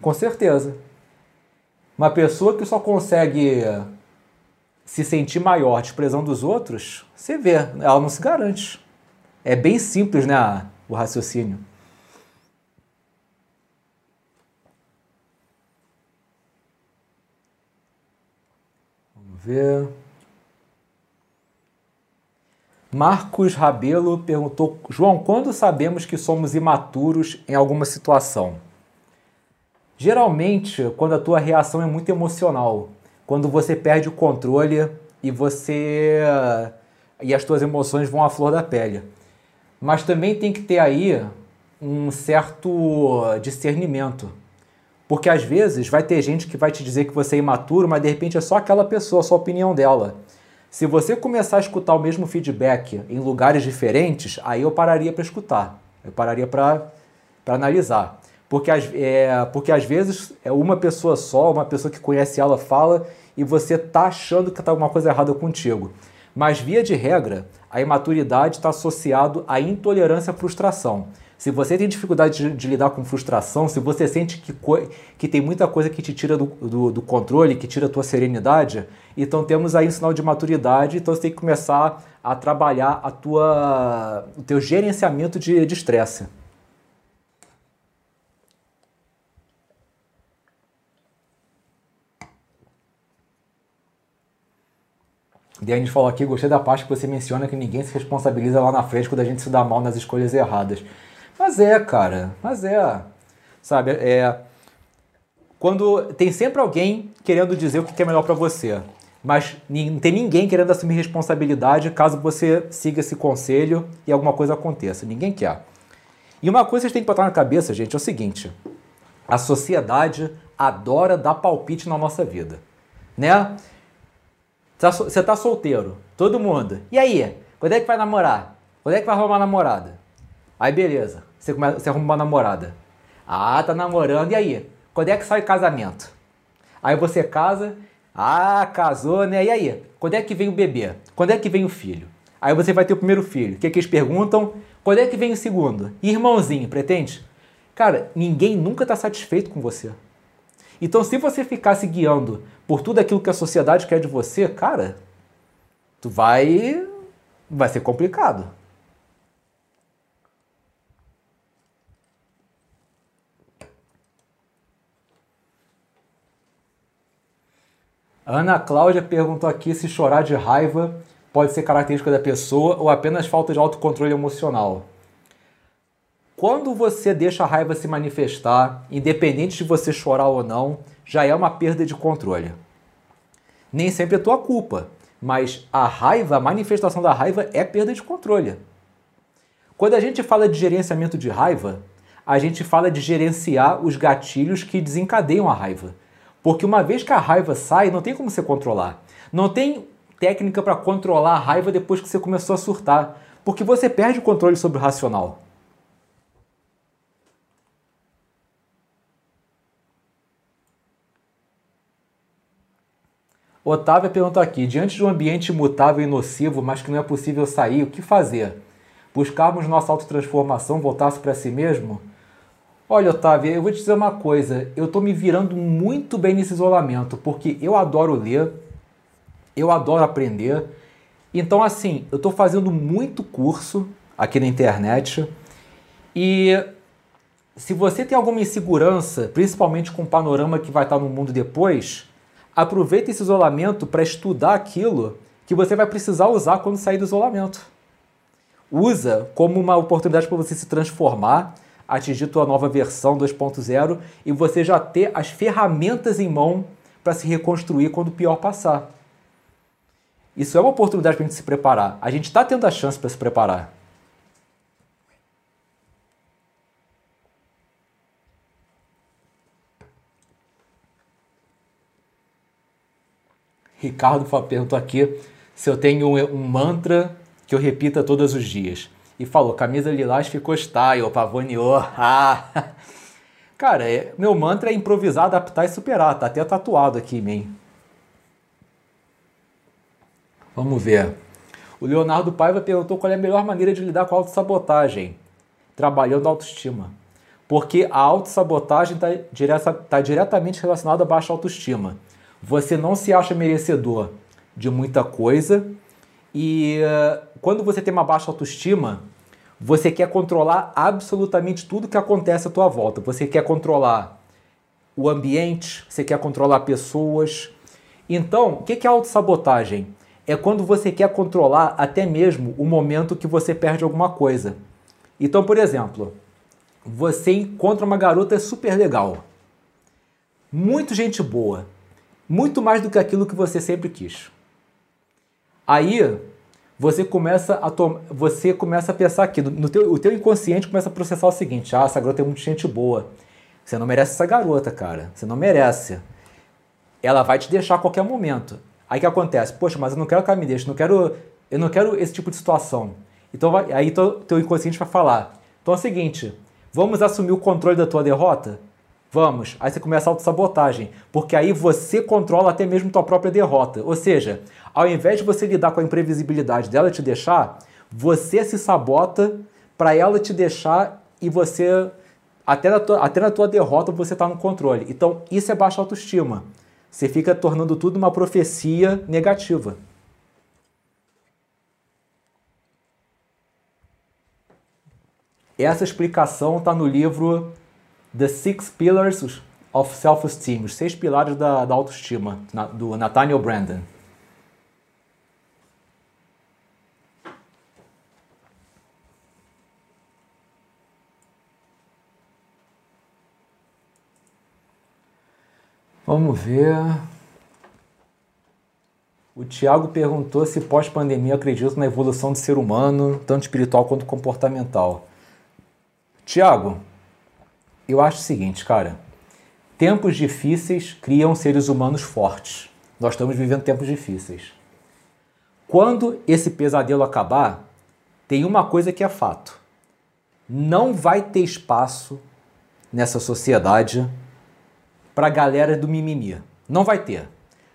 com certeza. Uma pessoa que só consegue se sentir maior desprezando os outros, você vê, ela não se garante. É bem simples, né, o raciocínio. ver. Marcos Rabelo perguntou: João, quando sabemos que somos imaturos em alguma situação? Geralmente, quando a tua reação é muito emocional, quando você perde o controle e você e as tuas emoções vão à flor da pele. Mas também tem que ter aí um certo discernimento. Porque às vezes vai ter gente que vai te dizer que você é imaturo, mas de repente é só aquela pessoa, a sua opinião dela. Se você começar a escutar o mesmo feedback em lugares diferentes, aí eu pararia para escutar, eu pararia para analisar. Porque, é, porque às vezes é uma pessoa só, uma pessoa que conhece ela fala e você tá achando que está alguma coisa errada contigo. Mas via de regra, a imaturidade está associado à intolerância à frustração. Se você tem dificuldade de, de, lidar com frustração, se você sente que, que tem muita coisa que te tira do, do, do, controle, que tira a tua serenidade, então temos aí um sinal de maturidade, então você tem que começar a trabalhar a tua, o teu gerenciamento de estresse. Gente falou aqui, gostei da parte que você menciona que ninguém se responsabiliza lá na frente quando a gente se dá mal nas escolhas erradas. Mas é, cara, mas é. Sabe, é. Quando tem sempre alguém querendo dizer o que é melhor para você, mas não tem ninguém querendo assumir responsabilidade caso você siga esse conselho e alguma coisa aconteça. Ninguém quer. E uma coisa que vocês têm que botar na cabeça, gente, é o seguinte: a sociedade adora dar palpite na nossa vida, né? Tá você tá solteiro, todo mundo. E aí? Quando é que vai namorar? Quando é que vai arrumar namorada? Aí beleza você, começa, você arruma uma namorada. Ah, tá namorando, e aí? Quando é que sai casamento? Aí você casa, ah, casou, né? E aí? Quando é que vem o bebê? Quando é que vem o filho? Aí você vai ter o primeiro filho. O que, é que eles perguntam? Quando é que vem o segundo? irmãozinho, pretende? Cara, ninguém nunca está satisfeito com você. Então, se você ficar se guiando por tudo aquilo que a sociedade quer de você, cara, tu vai. vai ser complicado. Ana Cláudia perguntou aqui se chorar de raiva pode ser característica da pessoa ou apenas falta de autocontrole emocional. quando você deixa a raiva se manifestar, independente de você chorar ou não, já é uma perda de controle. Nem sempre é tua culpa, mas a raiva, a manifestação da raiva é perda de controle. Quando a gente fala de gerenciamento de raiva, a gente fala de gerenciar os gatilhos que desencadeiam a raiva. Porque uma vez que a raiva sai, não tem como você controlar. Não tem técnica para controlar a raiva depois que você começou a surtar. Porque você perde o controle sobre o racional. Otávio perguntou aqui: diante de um ambiente imutável e nocivo, mas que não é possível sair, o que fazer? Buscarmos nossa autotransformação, voltar-se para si mesmo? Olha, Otávio, eu vou te dizer uma coisa. Eu estou me virando muito bem nesse isolamento, porque eu adoro ler, eu adoro aprender. Então, assim, eu estou fazendo muito curso aqui na internet. E se você tem alguma insegurança, principalmente com o panorama que vai estar no mundo depois, aproveita esse isolamento para estudar aquilo que você vai precisar usar quando sair do isolamento. Usa como uma oportunidade para você se transformar, atingir tua nova versão 2.0 e você já ter as ferramentas em mão para se reconstruir quando o pior passar. Isso é uma oportunidade para a gente se preparar. A gente está tendo a chance para se preparar. Ricardo perguntou aqui se eu tenho um mantra que eu repita todos os dias. E falou, camisa lilás ficou style, pavoneou. Ah! Cara, é, meu mantra é improvisar, adaptar e superar. Tá até tatuado aqui em mim. Vamos ver. O Leonardo Paiva perguntou qual é a melhor maneira de lidar com a autossabotagem. Trabalhando a autoestima. Porque a autossabotagem está direta, tá diretamente relacionada a baixa autoestima. Você não se acha merecedor de muita coisa e uh, quando você tem uma baixa autoestima, você quer controlar absolutamente tudo que acontece à tua volta. Você quer controlar o ambiente, você quer controlar pessoas. Então, o que é autossabotagem? É quando você quer controlar até mesmo o momento que você perde alguma coisa. Então, por exemplo, você encontra uma garota super legal, muito gente boa, muito mais do que aquilo que você sempre quis. Aí você começa a você começa a pensar aqui, no teu, o teu inconsciente começa a processar o seguinte: ah, essa garota é muito gente boa. Você não merece essa garota, cara. Você não merece. Ela vai te deixar a qualquer momento. Aí que acontece? Poxa, mas eu não quero que ela me deixe, não quero, eu não quero esse tipo de situação. Então vai, aí teu, teu inconsciente vai falar. Então é o seguinte, vamos assumir o controle da tua derrota? Vamos. Aí você começa a autossabotagem, porque aí você controla até mesmo tua própria derrota. Ou seja, ao invés de você lidar com a imprevisibilidade dela te deixar, você se sabota para ela te deixar e você até na, tua, até na tua derrota você está no controle. Então isso é baixa autoestima. Você fica tornando tudo uma profecia negativa. Essa explicação está no livro The Six Pillars of Self-Esteem, os seis pilares da, da autoestima, do Nathaniel Brandon. Vamos ver. O Tiago perguntou se pós-pandemia acredito na evolução do ser humano, tanto espiritual quanto comportamental. Tiago, eu acho o seguinte, cara. Tempos difíceis criam seres humanos fortes. Nós estamos vivendo tempos difíceis. Quando esse pesadelo acabar, tem uma coisa que é fato. Não vai ter espaço nessa sociedade para a galera do mimimi. Não vai ter.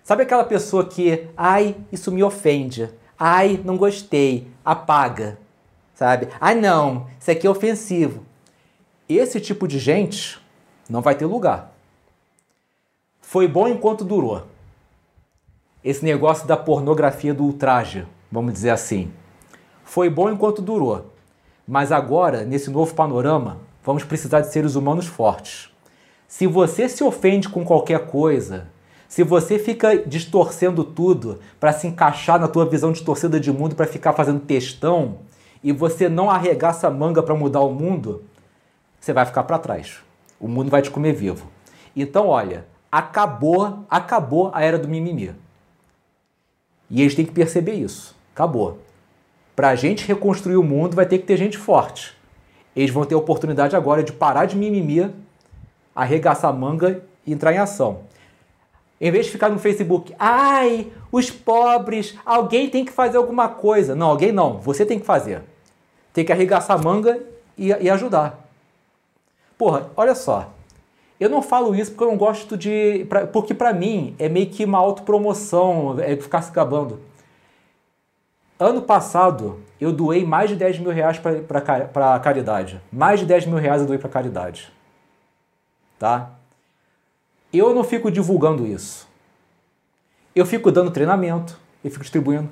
Sabe aquela pessoa que, ai, isso me ofende. Ai, não gostei. Apaga. Sabe? Ai, não, isso aqui é ofensivo. Esse tipo de gente não vai ter lugar. Foi bom enquanto durou. Esse negócio da pornografia do ultraje, vamos dizer assim. Foi bom enquanto durou. Mas agora, nesse novo panorama, vamos precisar de seres humanos fortes. Se você se ofende com qualquer coisa, se você fica distorcendo tudo para se encaixar na tua visão distorcida de mundo para ficar fazendo textão e você não arregaça a manga para mudar o mundo, você vai ficar para trás. O mundo vai te comer vivo. Então, olha, acabou, acabou a era do mimimi. E eles têm que perceber isso. Acabou. Para a gente reconstruir o mundo, vai ter que ter gente forte. Eles vão ter a oportunidade agora de parar de mimimi, arregaçar a manga e entrar em ação. Em vez de ficar no Facebook, ai, os pobres, alguém tem que fazer alguma coisa. Não, alguém não, você tem que fazer. Tem que arregaçar a manga e, e ajudar. Porra, olha só. Eu não falo isso porque eu não gosto de. Pra, porque para mim é meio que uma autopromoção, é ficar se gabando. Ano passado eu doei mais de 10 mil reais para caridade. Mais de 10 mil reais eu doei para caridade. Tá? Eu não fico divulgando isso. Eu fico dando treinamento, eu fico distribuindo.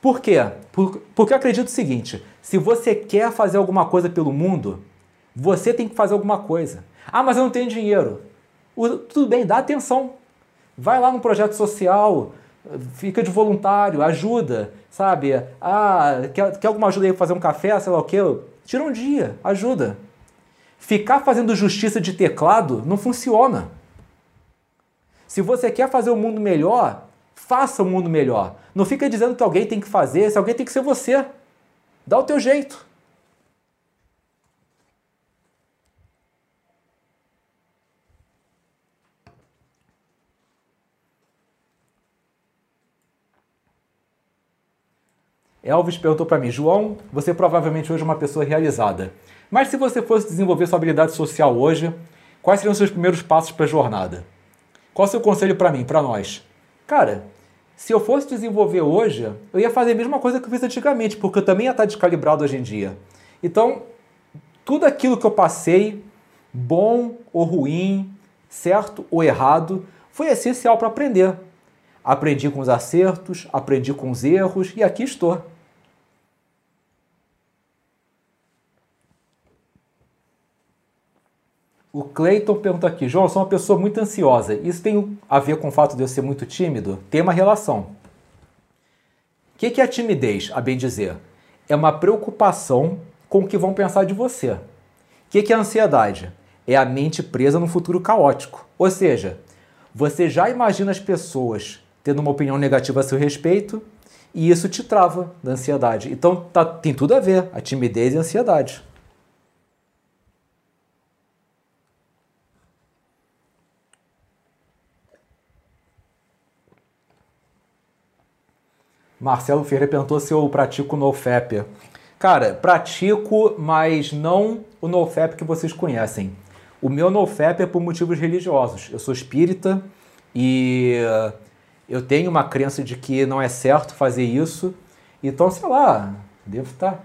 Por quê? porque eu acredito o seguinte: se você quer fazer alguma coisa pelo mundo, você tem que fazer alguma coisa. Ah, mas eu não tenho dinheiro. Tudo bem, dá atenção. Vai lá no projeto social, fica de voluntário, ajuda, sabe? Ah, quer, quer alguma ajuda aí para fazer um café, sei lá o quê? Tira um dia, ajuda. Ficar fazendo justiça de teclado não funciona. Se você quer fazer o mundo melhor, faça o mundo melhor. Não fica dizendo que alguém tem que fazer, se alguém tem que ser você. Dá o teu jeito. Elvis perguntou para mim, João, você provavelmente hoje é uma pessoa realizada. Mas se você fosse desenvolver sua habilidade social hoje, quais seriam os seus primeiros passos para a jornada? Qual o seu conselho para mim, para nós? Cara, se eu fosse desenvolver hoje, eu ia fazer a mesma coisa que eu fiz antigamente, porque eu também ia estar descalibrado hoje em dia. Então, tudo aquilo que eu passei, bom ou ruim, certo ou errado, foi essencial para aprender. Aprendi com os acertos, aprendi com os erros e aqui estou. O Cleiton pergunta aqui, João, eu sou uma pessoa muito ansiosa. Isso tem a ver com o fato de eu ser muito tímido? Tem uma relação. O que é a timidez, a bem dizer? É uma preocupação com o que vão pensar de você. O que é a ansiedade? É a mente presa no futuro caótico. Ou seja, você já imagina as pessoas tendo uma opinião negativa a seu respeito e isso te trava da ansiedade. Então tá, tem tudo a ver, a timidez e a ansiedade. Marcelo Ferreira perguntou se eu pratico NoFap. Cara, pratico, mas não o NoFap que vocês conhecem. O meu NoFap é por motivos religiosos. Eu sou espírita e eu tenho uma crença de que não é certo fazer isso. Então, sei lá, devo estar. Tá,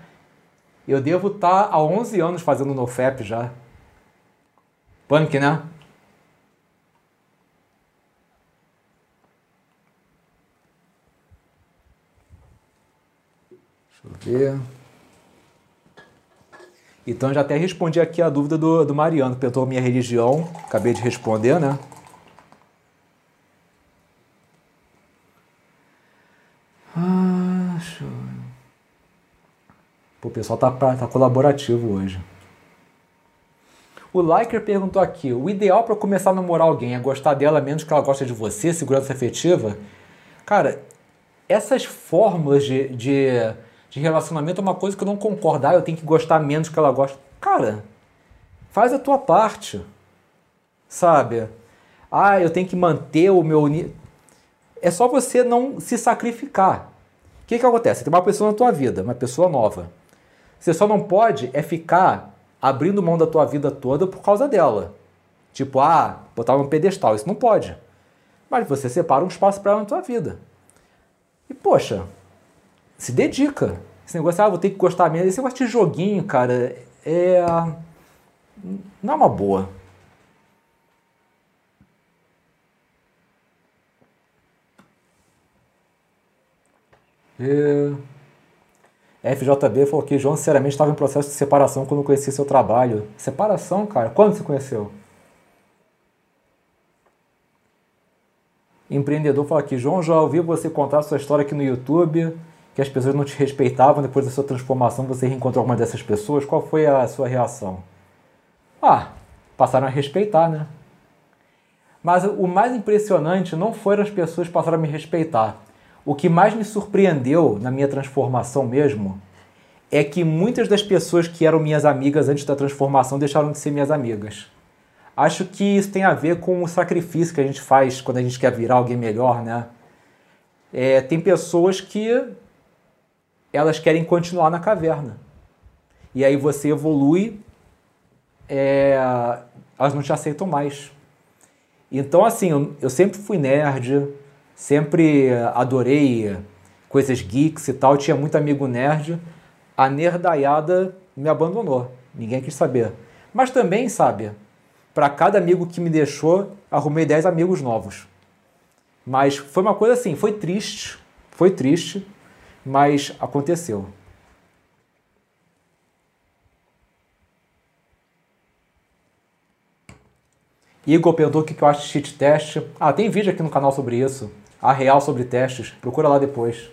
eu devo estar tá há 11 anos fazendo NoFap já. Punk, né? Então já até respondi aqui a dúvida do, do Mariano, perguntou minha religião, acabei de responder, né? Ah. Pô, o pessoal tá, tá colaborativo hoje. O Liker perguntou aqui: o ideal para começar a namorar alguém é gostar dela menos que ela gosta de você, segurança afetiva? Cara, essas fórmulas de, de de relacionamento é uma coisa que eu não concordo. Eu tenho que gostar menos que ela gosta. Cara, faz a tua parte. Sabe? Ah, eu tenho que manter o meu. É só você não se sacrificar. O que, que acontece? Tem uma pessoa na tua vida, uma pessoa nova. Você só não pode é ficar abrindo mão da tua vida toda por causa dela. Tipo, ah, botar um pedestal. Isso não pode. Mas você separa um espaço para ela na tua vida. E poxa, se dedica. Esse negócio, ah, vou ter que gostar mesmo. Esse negócio de joguinho, cara, é. Não é uma boa. É... FJB falou que João, sinceramente, estava em processo de separação quando conheci seu trabalho. Separação, cara? Quando você conheceu? Empreendedor fala aqui, João, já ouvi você contar sua história aqui no YouTube que as pessoas não te respeitavam depois da sua transformação, você reencontrou alguma dessas pessoas, qual foi a sua reação? Ah, passaram a respeitar, né? Mas o mais impressionante não foram as pessoas passaram a me respeitar. O que mais me surpreendeu na minha transformação mesmo é que muitas das pessoas que eram minhas amigas antes da transformação deixaram de ser minhas amigas. Acho que isso tem a ver com o sacrifício que a gente faz quando a gente quer virar alguém melhor, né? É, tem pessoas que elas querem continuar na caverna. E aí você evolui, é, elas não te aceitam mais. Então, assim, eu, eu sempre fui nerd, sempre adorei coisas geeks e tal, tinha muito amigo nerd. A nerdaiada me abandonou, ninguém quis saber. Mas também, sabe, para cada amigo que me deixou, arrumei 10 amigos novos. Mas foi uma coisa assim, foi triste, foi triste, mas aconteceu. Igor perguntou o que eu acho de cheat test. Ah, tem vídeo aqui no canal sobre isso. A real sobre testes. Procura lá depois.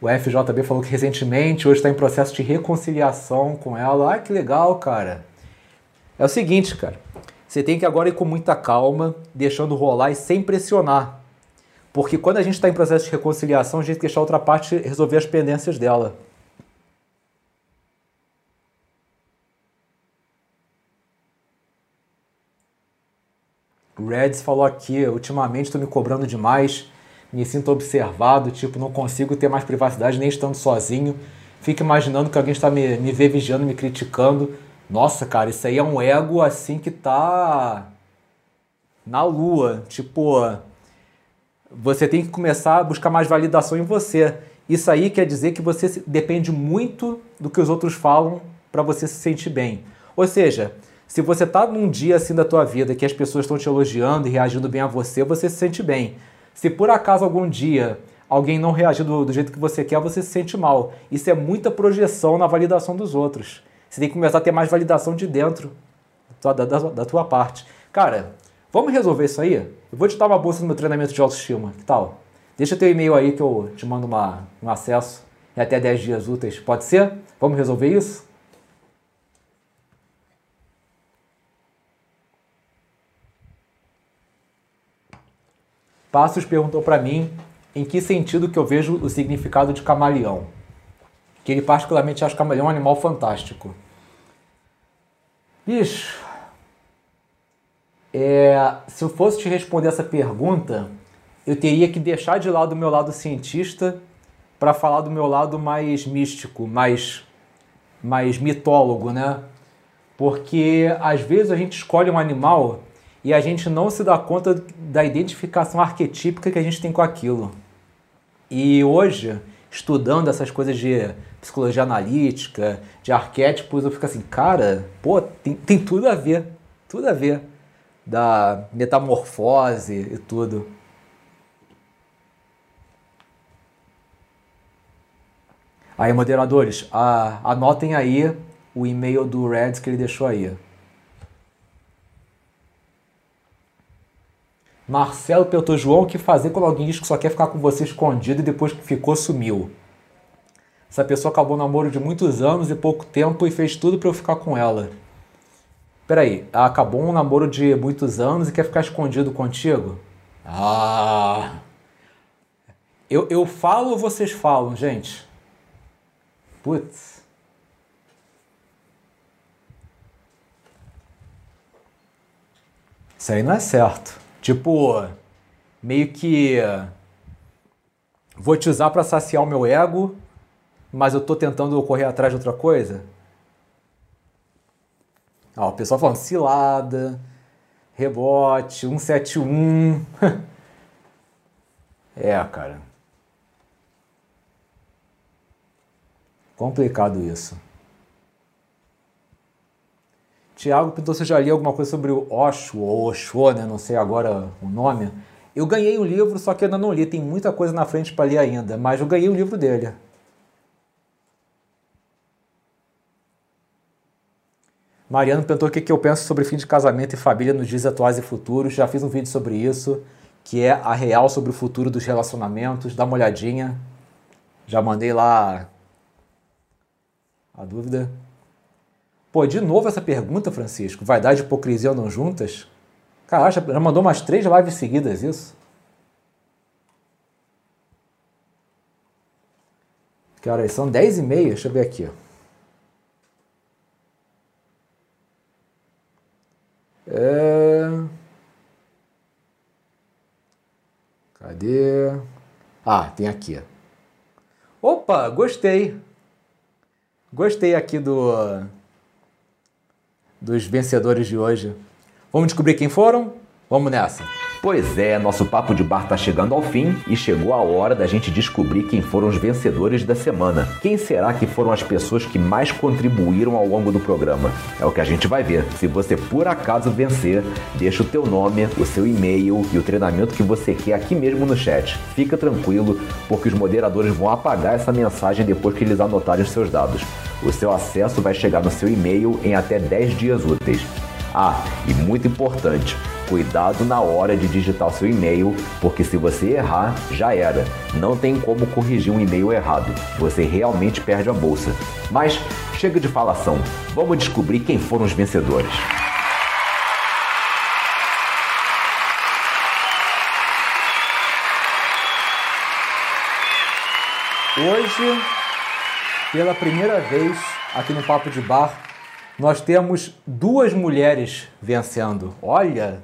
O FJB falou que recentemente hoje está em processo de reconciliação com ela. Ah, que legal, cara. É o seguinte, cara. Você tem que agora ir com muita calma, deixando rolar e sem pressionar. Porque quando a gente está em processo de reconciliação, a gente tem que deixar a outra parte resolver as pendências dela. Reds falou aqui, ultimamente estou me cobrando demais, me sinto observado, tipo, não consigo ter mais privacidade nem estando sozinho. Fico imaginando que alguém está me, me vigiando, me criticando. Nossa, cara, isso aí é um ego assim que tá na lua. Tipo, você tem que começar a buscar mais validação em você. Isso aí quer dizer que você depende muito do que os outros falam para você se sentir bem. Ou seja, se você tá num dia assim da tua vida que as pessoas estão te elogiando e reagindo bem a você, você se sente bem. Se por acaso algum dia alguém não reagir do, do jeito que você quer, você se sente mal. Isso é muita projeção na validação dos outros. Você tem que começar a ter mais validação de dentro da, da, da tua parte. Cara, vamos resolver isso aí? Eu vou te dar uma bolsa no meu treinamento de autoestima. Que tal? Deixa teu e-mail aí que eu te mando uma, um acesso em até 10 dias úteis. Pode ser? Vamos resolver isso? Passos perguntou para mim em que sentido que eu vejo o significado de camaleão. Que ele particularmente acha camaleão um animal fantástico. Bicho, é, se eu fosse te responder essa pergunta, eu teria que deixar de lado o meu lado cientista para falar do meu lado mais místico, mais, mais mitólogo, né? Porque às vezes a gente escolhe um animal e a gente não se dá conta da identificação arquetípica que a gente tem com aquilo. E hoje, estudando essas coisas de psicologia analítica, de arquétipos, eu fico assim, cara, pô, tem, tem tudo a ver, tudo a ver da metamorfose e tudo. Aí, moderadores, a, anotem aí o e-mail do Reds que ele deixou aí. Marcelo perguntou, João, o que fazer quando alguém diz que só quer ficar com você escondido e depois que ficou sumiu? Essa pessoa acabou um namoro de muitos anos e pouco tempo e fez tudo para eu ficar com ela. Peraí, acabou um namoro de muitos anos e quer ficar escondido contigo? Ah! Eu, eu falo ou vocês falam, gente? Putz. Isso aí não é certo. Tipo, meio que vou te usar para saciar o meu ego, mas eu tô tentando correr atrás de outra coisa. Ó, o pessoal falando cilada, rebote, 171. é, cara. Complicado isso. Tiago perguntou se eu já li alguma coisa sobre o Osho, ou Osho, né? Não sei agora o nome. Eu ganhei um livro, só que ainda não li. Tem muita coisa na frente para ler ainda, mas eu ganhei o um livro dele. Mariano perguntou o que eu penso sobre fim de casamento e família nos dias atuais e futuros. Já fiz um vídeo sobre isso, que é a real sobre o futuro dos relacionamentos. Dá uma olhadinha. Já mandei lá A dúvida. Pô, de novo essa pergunta, Francisco. Vaidade e hipocrisia andam juntas? Cara, já mandou umas três lives seguidas isso? Que horas são? 10 e meia? Deixa eu ver aqui. É... Cadê? Ah, tem aqui. Opa, gostei. Gostei aqui do dos vencedores de hoje. Vamos descobrir quem foram? Vamos nessa. Pois é, nosso papo de bar tá chegando ao fim e chegou a hora da gente descobrir quem foram os vencedores da semana. Quem será que foram as pessoas que mais contribuíram ao longo do programa? É o que a gente vai ver. Se você por acaso vencer, deixa o teu nome, o seu e-mail e o treinamento que você quer aqui mesmo no chat. Fica tranquilo, porque os moderadores vão apagar essa mensagem depois que eles anotarem os seus dados. O seu acesso vai chegar no seu e-mail em até 10 dias úteis. Ah, e muito importante, cuidado na hora de digitar seu e-mail, porque se você errar, já era. Não tem como corrigir um e-mail errado. Você realmente perde a bolsa. Mas chega de falação. Vamos descobrir quem foram os vencedores. Hoje, pela primeira vez aqui no Papo de Bar, nós temos duas mulheres vencendo. Olha,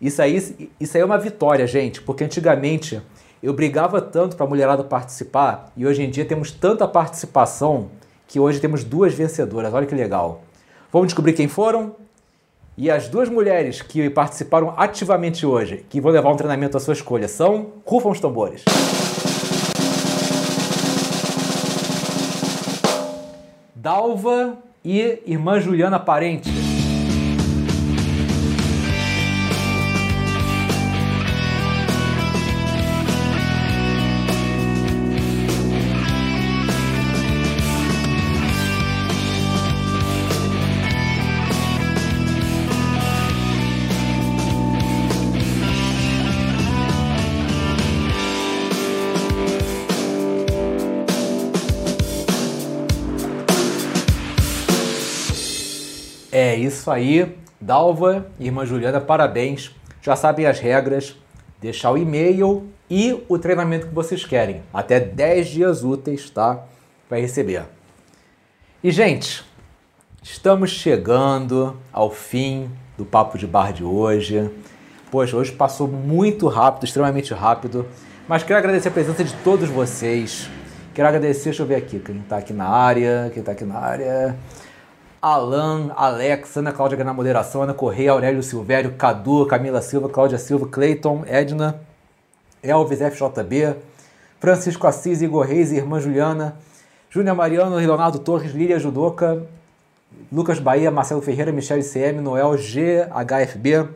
isso aí, isso aí é uma vitória, gente, porque antigamente eu brigava tanto para a mulherada participar e hoje em dia temos tanta participação que hoje temos duas vencedoras. Olha que legal. Vamos descobrir quem foram? E as duas mulheres que participaram ativamente hoje, que vão levar um treinamento à sua escolha, são. Rufam os tambores. Dalva e irmã Juliana Parente. É isso aí, Dalva irmã Juliana, parabéns. Já sabem as regras, deixar o e-mail e o treinamento que vocês querem. Até 10 dias úteis, tá? Vai receber. E, gente, estamos chegando ao fim do Papo de Bar de hoje. Poxa, hoje passou muito rápido, extremamente rápido. Mas quero agradecer a presença de todos vocês. Quero agradecer, deixa eu ver aqui, quem está aqui na área, quem está aqui na área. Alan, Alex, Ana Cláudia na moderação, Ana Correia, Aurélio Silvério, Cadu, Camila Silva, Cláudia Silva, Cleiton, Edna, Elvis FJB, Francisco Assis, Igor Reis, Irmã Juliana, Júnior Mariano, Leonardo Torres, Lília Judoca, Lucas Bahia, Marcelo Ferreira, Michele CM, Noel GHFB,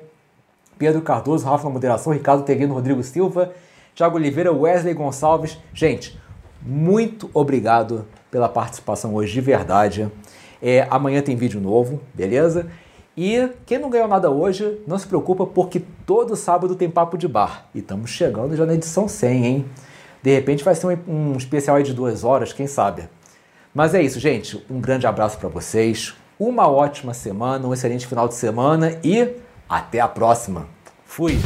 Pedro Cardoso, Rafa na moderação, Ricardo Teguino, Rodrigo Silva, Thiago Oliveira, Wesley Gonçalves. Gente, muito obrigado pela participação hoje, de verdade. É, amanhã tem vídeo novo, beleza? E quem não ganhou nada hoje, não se preocupa, porque todo sábado tem papo de bar. E estamos chegando já na edição 100, hein? De repente vai ser um, um especial aí de duas horas, quem sabe? Mas é isso, gente. Um grande abraço para vocês. Uma ótima semana, um excelente final de semana e até a próxima. Fui!